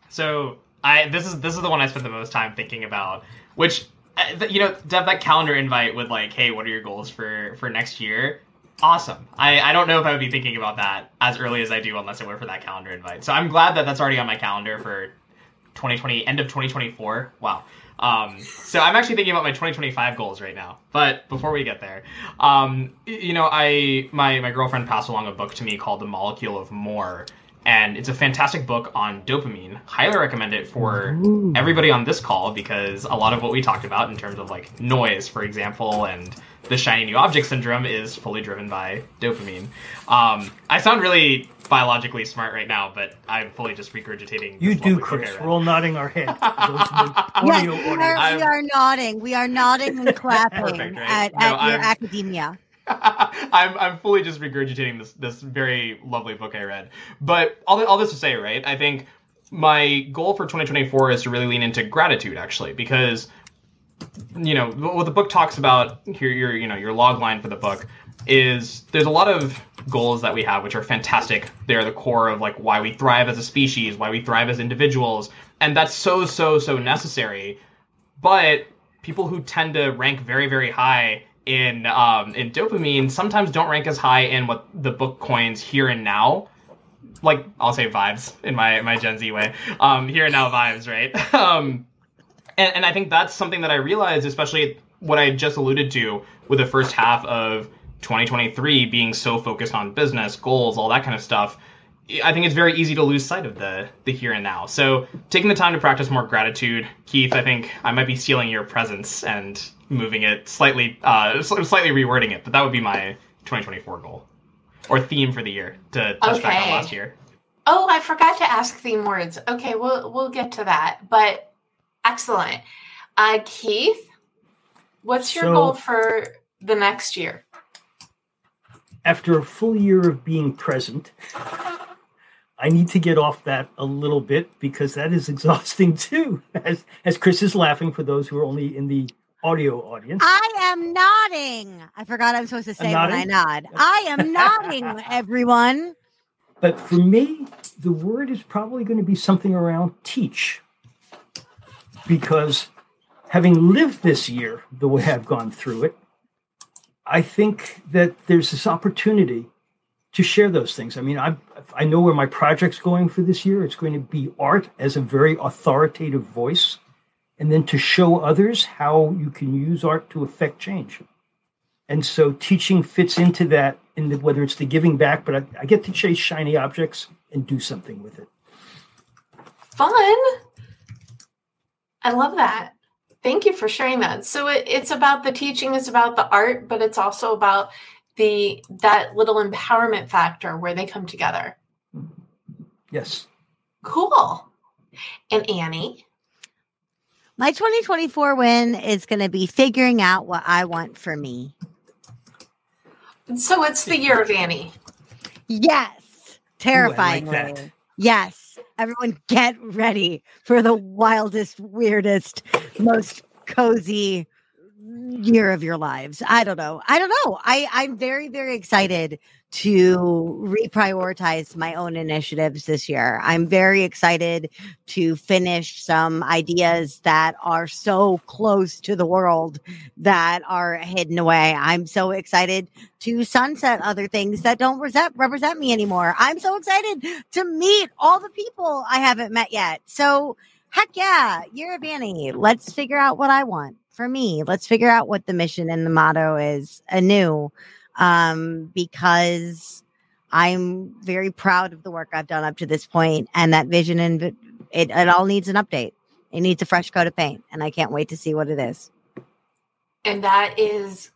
So I this is this is the one I spent the most time thinking about, which uh, you know, to have that calendar invite with like, hey, what are your goals for for next year? Awesome. I I don't know if I would be thinking about that as early as I do unless it were for that calendar invite. So I'm glad that that's already on my calendar for 2020 end of 2024. Wow. Um, so I'm actually thinking about my 2025 goals right now. But before we get there, um, you know, I my my girlfriend passed along a book to me called The Molecule of More, and it's a fantastic book on dopamine. Highly recommend it for everybody on this call because a lot of what we talked about in terms of like noise, for example, and the shiny new object syndrome is fully driven by dopamine. Um, I sound really biologically smart right now, but I'm fully just regurgitating. You do, lovely book I Chris. We're all nodding our heads. <laughs> Those in Yes, audio we are, we are nodding. We are nodding and <laughs> clapping Perfect, right? at, No, at your I'm- academia. <laughs> I'm I'm fully just regurgitating this this very lovely book I read. But all all this to say, right? I think my goal for 2024 is to really lean into gratitude, actually, because you know what the book talks about here. Your you know your log line for the book is there's a lot of goals that we have which are fantastic. They're the core of like why we thrive as a species, why we thrive as individuals, and that's so so so necessary. But people who tend to rank very very high in um, in dopamine sometimes don't rank as high in what the book coins here and now like I'll say vibes in my my Gen Z way. Um, here and now vibes, right? <laughs> um, and, and I think that's something that I realized, especially what I just alluded to with the first half of 2023 being so focused on business goals, all that kind of stuff. I think it's very easy to lose sight of the the here and now. So taking the time to practice more gratitude, Keith. I think I might be stealing your presence and moving it slightly, uh, slightly rewording it, but that would be my 2024 goal or theme for the year to touch back on last year. Oh, I forgot to ask theme words. Okay, we'll we'll get to that. But excellent. Uh Keith, what's your So- goal for the next year? After a full year of being present, I need to get off that a little bit because that is <laughs> exhausting too. As as Chris is laughing for those who are only in the audio audience. I am nodding. I forgot I'm supposed to say when I nod. I am <laughs> nodding, everyone. But for me, the word is probably going to be something around teach. Because having lived this year the way I've gone through it, I think that there's this opportunity to share those things. I mean, I I know where my project's going for this year. It's going to be art as a very authoritative voice, and then to show others how you can use art to affect change. And so teaching fits into that, in the, whether it's the giving back, but I, I get to chase shiny objects and do something with it. Fun. I love that. Thank you for sharing that. So it, it's about the teaching, it's about the art, but it's also about the that little empowerment factor where they come together. Mm-hmm. Yes. Cool. And Annie, My 2024 win is going to be figuring out what I want for me. so it's the year of Annie. Yes. Terrifyingly. that. Yes. Everyone get ready for the wildest, weirdest, most cozy year of your lives. I don't know. I don't know. I, I'm very, very excited to reprioritize my own initiatives this year. I'm very excited to finish some ideas that are so close to the world that are hidden away. I'm so excited to sunset other things that don't represent, represent me anymore. I'm so excited to meet all the people I haven't met yet. So heck yeah, year of Annie. Let's figure out what I want for me. Let's figure out what the mission and the motto is anew. Um, because I'm very proud of the work I've done up to this point and that vision and it, it all needs an update. It needs a fresh coat of paint and I can't wait to see what it is. And that is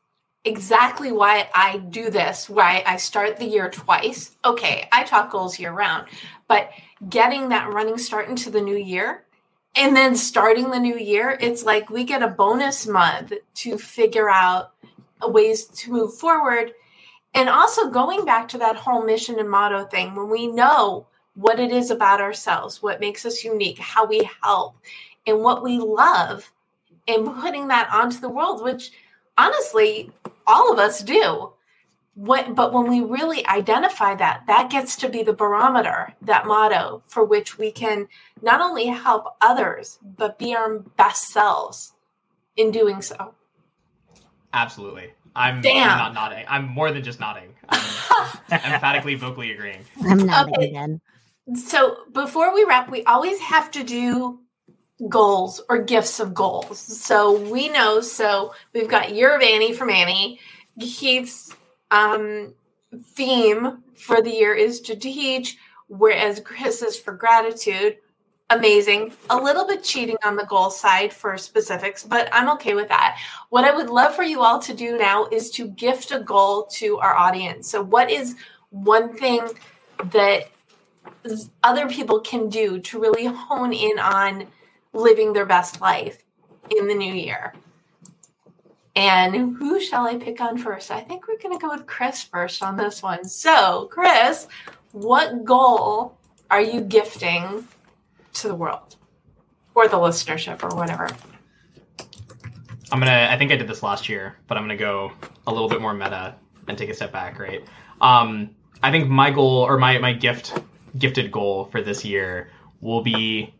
exactly why I do this, why I start the year twice. Okay, I talk goals year round, but getting that running start into the new year and then starting the new year, it's like we get a bonus month to figure out ways to move forward. And also going back to that whole mission and motto thing, when we know what it is about ourselves, what makes us unique, how we help, and what we love, and putting that onto the world, which honestly, all of us do. What, but when we really identify that, that gets to be the barometer, that motto for which we can not only help others, but be our best selves in doing so. Absolutely. I'm, Damn. I'm not nodding. I'm more than just nodding. I'm <laughs> emphatically, vocally agreeing. I'm nodding Okay. again. So before we wrap, we always have to do goals or gifts of goals. So we know. So we've got your Annie from Annie. Keith's um, theme for the year is to teach, whereas Chris is for gratitude. Amazing. A little bit cheating on the goal side for specifics, but I'm okay with that. What I would love for you all to do now is to gift a goal to our audience. So, what is one thing that other people can do to really hone in on living their best life in the new year. And who shall I pick on first? I think we're going to go with Chris first on this one. So, Chris, what goal are you gifting to the world or the listenership or whatever? I'm gonna. I think I did this last year, but I'm gonna go a little bit more meta and take a step back. Right. Um, I think my goal or my my gift gifted goal for this year will be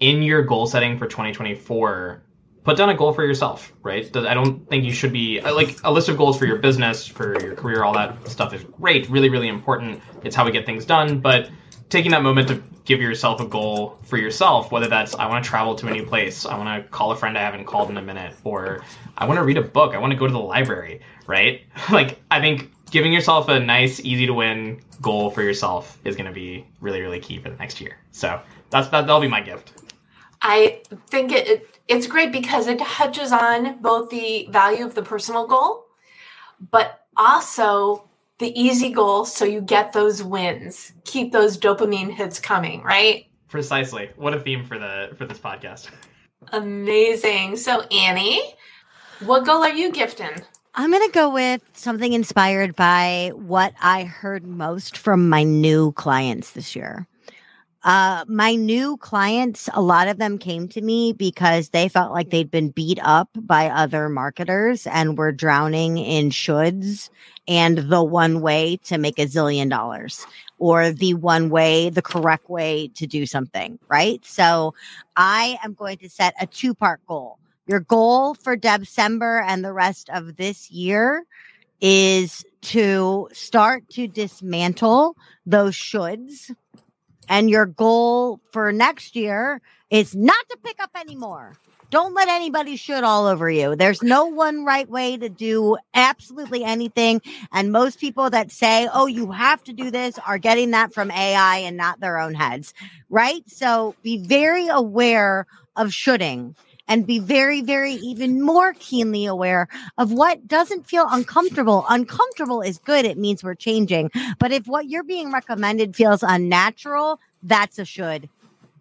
in your goal setting for 2024. Put down a goal for yourself. Right. I don't think you should be uh, like a list of goals for your business, for your career, all that stuff is great. Really, really important. It's how we get things done. But taking that moment to give yourself a goal for yourself, whether that's I want to travel to a new place, I want to call a friend I haven't called in a minute, or I want to read a book, I want to go to the library, right? <laughs> like I think giving yourself a nice, easy to win goal for yourself is going to be really, really key for the next year. So that's that. That'll be my gift. I think it, it it's great because it touches on both the value of the personal goal, but also the easy goal so you get those wins. Keep those dopamine hits coming, right? Precisely. What a theme for the for this podcast. Amazing. So Annie, what goal are you gifting? I'm going to go with something inspired by what I heard most from my new clients this year. Uh, my new clients, a lot of them came to me because they felt like they'd been beat up by other marketers and were drowning in shoulds and the one way to make a zillion dollars or the one way, the correct way to do something, right? So I am going to set a two part goal. Your goal for December and the rest of this year is to start to dismantle those shoulds. And your goal for next year is not to pick up anymore. Don't let anybody should all over you. There's no one right way to do absolutely anything. And most people that say, oh, you have to do this are getting that from AI and not their own heads, right? So be very aware of shoulding and be very, very even more keenly aware of what doesn't feel uncomfortable. Uncomfortable is good. It means we're changing. But if what you're being recommended feels unnatural, that's a should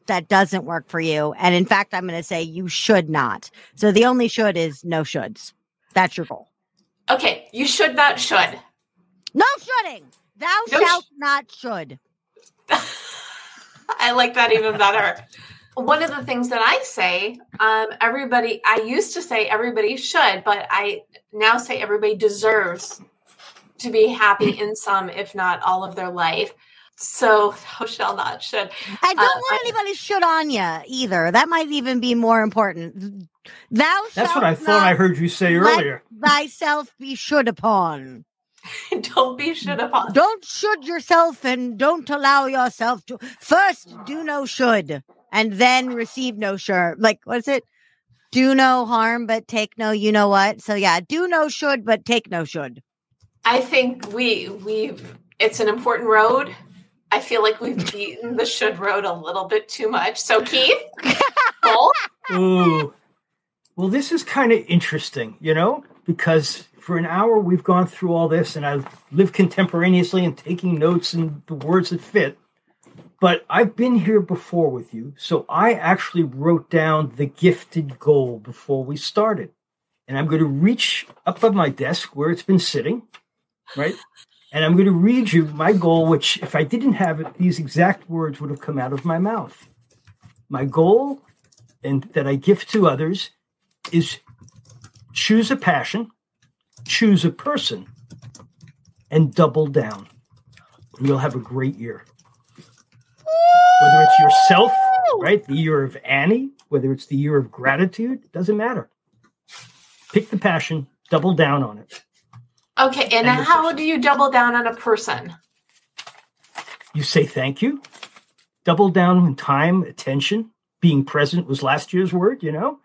that doesn't work for you. And in fact, I'm going to say you should not. So the only should is no shoulds. That's your goal. Okay, you should not should. No shoulding. Thou No shalt sh- not should. <laughs> I like that even better. One of the things that I say, um, everybody, I used to say everybody should, but I now say everybody deserves to be happy <laughs> in some, if not all of their life. So <laughs> thou shall not should. And don't Uh, let I- anybody should on you either. That might even be more important. Thou That's what I thought I heard you say let earlier. <laughs> thyself be should upon. Don't be should upon. Don't should yourself and don't allow yourself to. First, do no should. And then receive no sure. Like, what is it? Do no harm, but take no, you know what? So yeah, do no should, but take no should. I think we we've it's an important road. I feel like we've beaten the should road a little bit too much. So Keith, <laughs> Cole, Ooh. Well, this is kind of interesting, you know, because for an hour we've gone through all this and I've lived contemporaneously and taking notes and the words that fit. But I've been here before with you. So I actually wrote down the gifted goal before we started. And I'm going to reach up on my desk where it's been sitting, right? And I'm going to read you my goal, which, if I didn't have it, these exact words would have come out of my mouth. My goal, and that I give to others, is choose a passion, choose a person, and double down. And you'll have a great year. Whether it's yourself, right? The year of Annie, whether it's the year of gratitude, doesn't matter. Pick the passion, double down on it. Okay, and, And how person. do you double down on a person? You say thank you, double down on time, attention. Being present was last year's word, you know,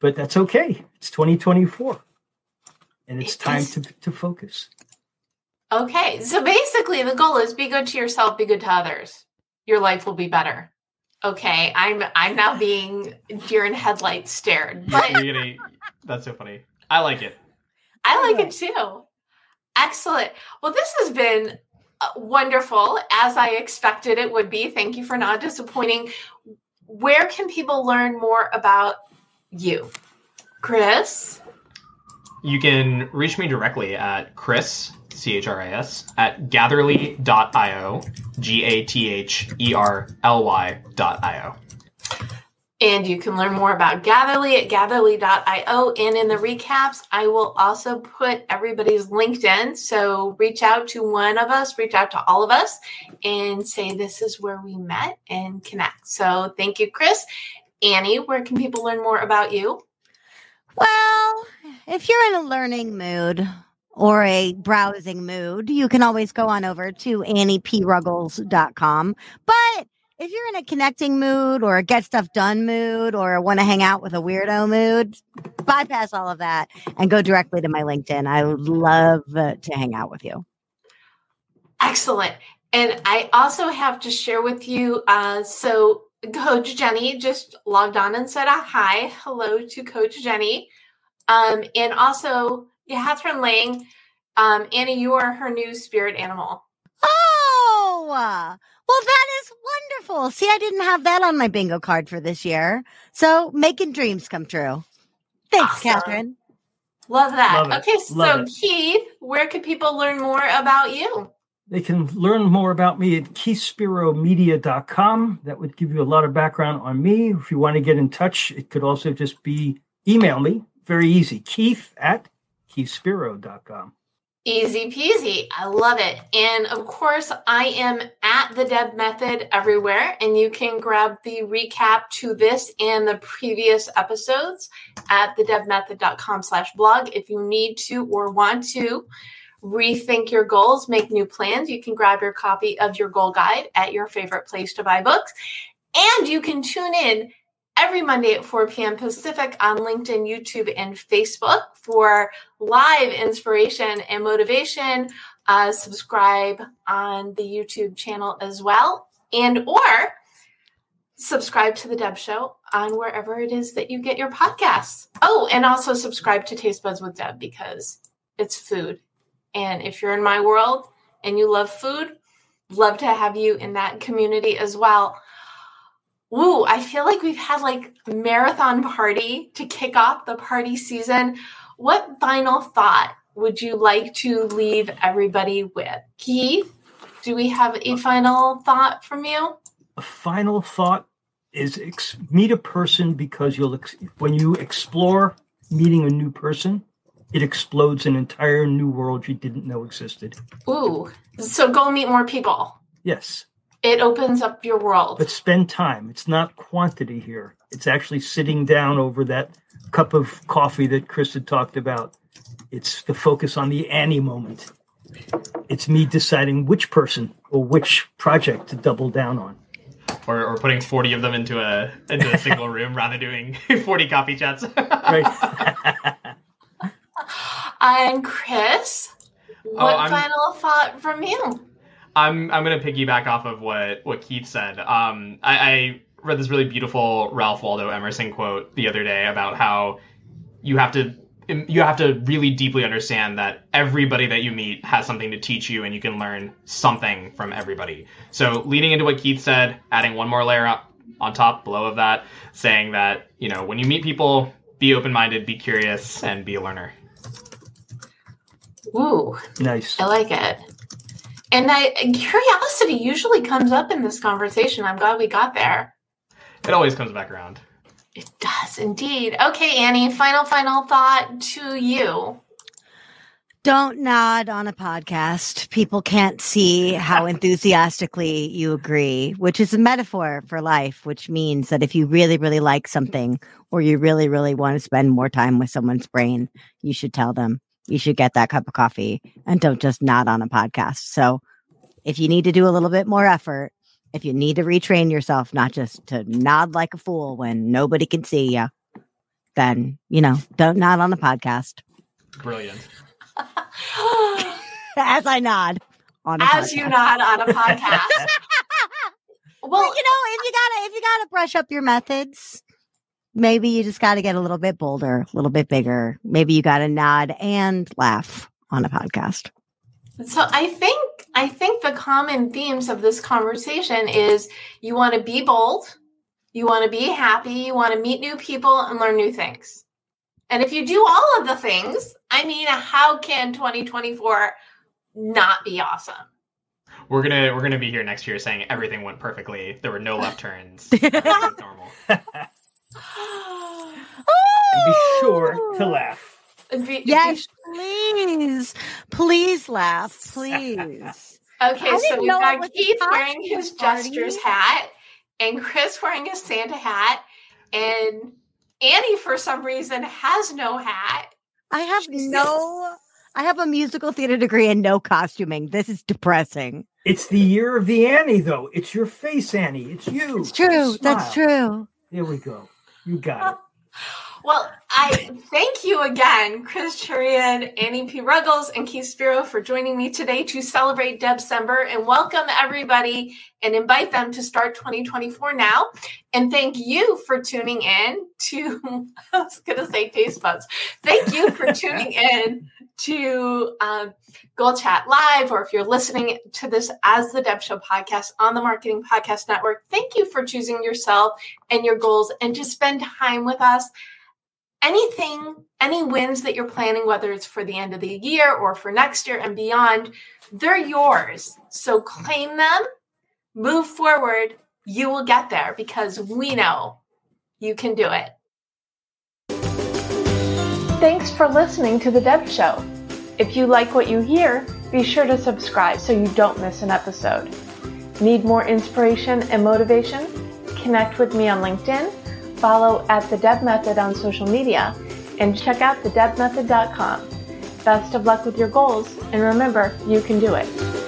but that's okay. It's 2024 and it's It time to, to focus. Okay, so basically the goal is be good to yourself, be good to others. Your life will be better. Okay, I'm I'm now <laughs> being deer in headlights stared, but You're gonna- that's so funny. I like it. I like it too. Excellent. Well, this has been uh, wonderful, as I expected it would be. Thank you for not disappointing. Where can people learn more about you, Chris? You can reach me directly at Chris, C H R I S, at gatherly.io, G A T H E R L Y.io. And you can learn more about Gatherly at gatherly.io. And in the recaps, I will also put everybody's LinkedIn. So reach out to one of us, reach out to all of us, and say this is where we met and connect. So thank you, Chris. Annie, where can people learn more about you? Well, if you're in a learning mood or a browsing mood, you can always go on over to anniePruggles.com. But if you're in a connecting mood or a get stuff done mood or want to hang out with a weirdo mood, bypass all of that and go directly to my LinkedIn. I would love uh, to hang out with you. Excellent. And I also have to share with you. Uh, so, Coach Jenny just logged on and said a hi, hello to Coach Jenny. Um, and also, Catherine Lang, um, Annie, you are her new spirit animal. Oh, well, that is wonderful. See, I didn't have that on my bingo card for this year. So making dreams come true. Thanks, Awesome. Catherine. Love that. Love it. Okay, so it. Keith, where can people learn more about you? They can learn more about me at keithspiromedia.com. That would give you a lot of background on me. If you want to get in touch, it could also just be email me. Very easy. Keith at keithspiro.com. Easy peasy. I love it. And of course, I am at the Deb Method everywhere, and you can grab the recap to this and the previous episodes at thedebmethod.com slash blog. If you need to or want to rethink your goals, make new plans, you can grab your copy of your goal guide at your favorite place to buy books. And you can tune in every Monday at 4 p.m. Pacific on LinkedIn, YouTube, and Facebook for live inspiration and motivation. Uh, subscribe on the YouTube channel as well, and or subscribe to the Deb Show on wherever it is that you get your podcasts. Oh, and also subscribe to Taste Buds with Deb because it's food. And if you're in my world and you love food, love to have you in that community as well. Woo, I feel like we've had like marathon party to kick off the party season. What final thought would you like to leave everybody with? Keith, do we have a uh, final thought from you? A final thought is ex- meet a person because you'll ex- when you explore meeting a new person, it explodes an entire new world you didn't know existed. Ooh, so go meet more people. Yes, It opens up your world. but spend time. It's not quantity here. It's actually sitting down over that cup of coffee that Chris had talked about. It's the focus on the Annie moment. It's me deciding which person or which project to double down on. or, or putting 40 of them into a into a <laughs> single room rather doing <laughs> 40 coffee chats. right. <laughs> And Chris, oh, what I'm- final thought from you? I'm I'm gonna piggyback off of what what Keith said. Um, I, I read this really beautiful Ralph Waldo Emerson quote the other day about how you have to you have to really deeply understand that everybody that you meet has something to teach you, and you can learn something from everybody. So leading into what Keith said, adding one more layer up on top below of that, saying that you know when you meet people, be open minded, be curious, and be a learner. Ooh, nice. I like it. And I, curiosity usually comes up in this conversation. I'm glad we got there. It always comes back around. It does indeed. Okay, Annie, final, final thought to you. Don't nod on a podcast. People can't see how <laughs> enthusiastically you agree, which is a metaphor for life, which means that if you really, really like something or you really, really want to spend more time with someone's brain, you should tell them. You should get that cup of coffee and don't just nod on a podcast. So if you need to do a little bit more effort, if you need to retrain yourself, not just to nod like a fool when nobody can see you, then, you know, don't nod on the podcast Brilliant. <laughs> as I nod on a As podcast. you nod on a podcast. <laughs> Well, well, you know, if you gotta if you gotta brush up your methods, maybe you just gotta get a little bit bolder, a little bit bigger. Maybe you gotta nod and laugh on a podcast. So I think I think the common themes of this conversation is you want to be bold, you want to be happy, you want to meet new people and learn new things. And if you do all of the things, I mean, how can 2024 not be awesome? We're gonna we're gonna be here next year saying everything went perfectly. There were no left turns. <laughs> Everything <laughs> was. And be sure to oh. laugh. And be- Yes, please. Please laugh. Please. <laughs> Okay, I so we've got was a Keith wearing his party. jester's hat, and Chris wearing his Santa hat, and Annie, for some reason, has no hat. I have Jesus. no I have a musical theater degree and no costuming. This is depressing. It's the year of the Annie, though. It's your face, Annie. It's you. It's true. That's true. There we go. You got it. <laughs> Well, I thank you again, Chris Cherian, Annie P. Ruggles, and Keith Spiro for joining me today to celebrate December and welcome everybody and invite them to start 2024 now. And thank you for tuning in to, <laughs> I was going to say taste buds. Thank you for <laughs> tuning in to um, Goal Chat Live, or if you're listening to this as the Deb Show podcast on the Marketing Podcast Network, thank you for choosing yourself and your goals and to spend time with us anything, any wins that you're planning, whether it's for the end of the year or for next year and beyond, they're yours. So claim them, move forward. You will get there because we know you can do it. Thanks for listening to The Deb Show. If you like what you hear, be sure to subscribe so you don't miss an episode. Need more inspiration and motivation? Connect with me on LinkedIn follow at the Deb Method on social media, and check out thedebmethod.com. Best of luck with your goals, and remember, you can do it.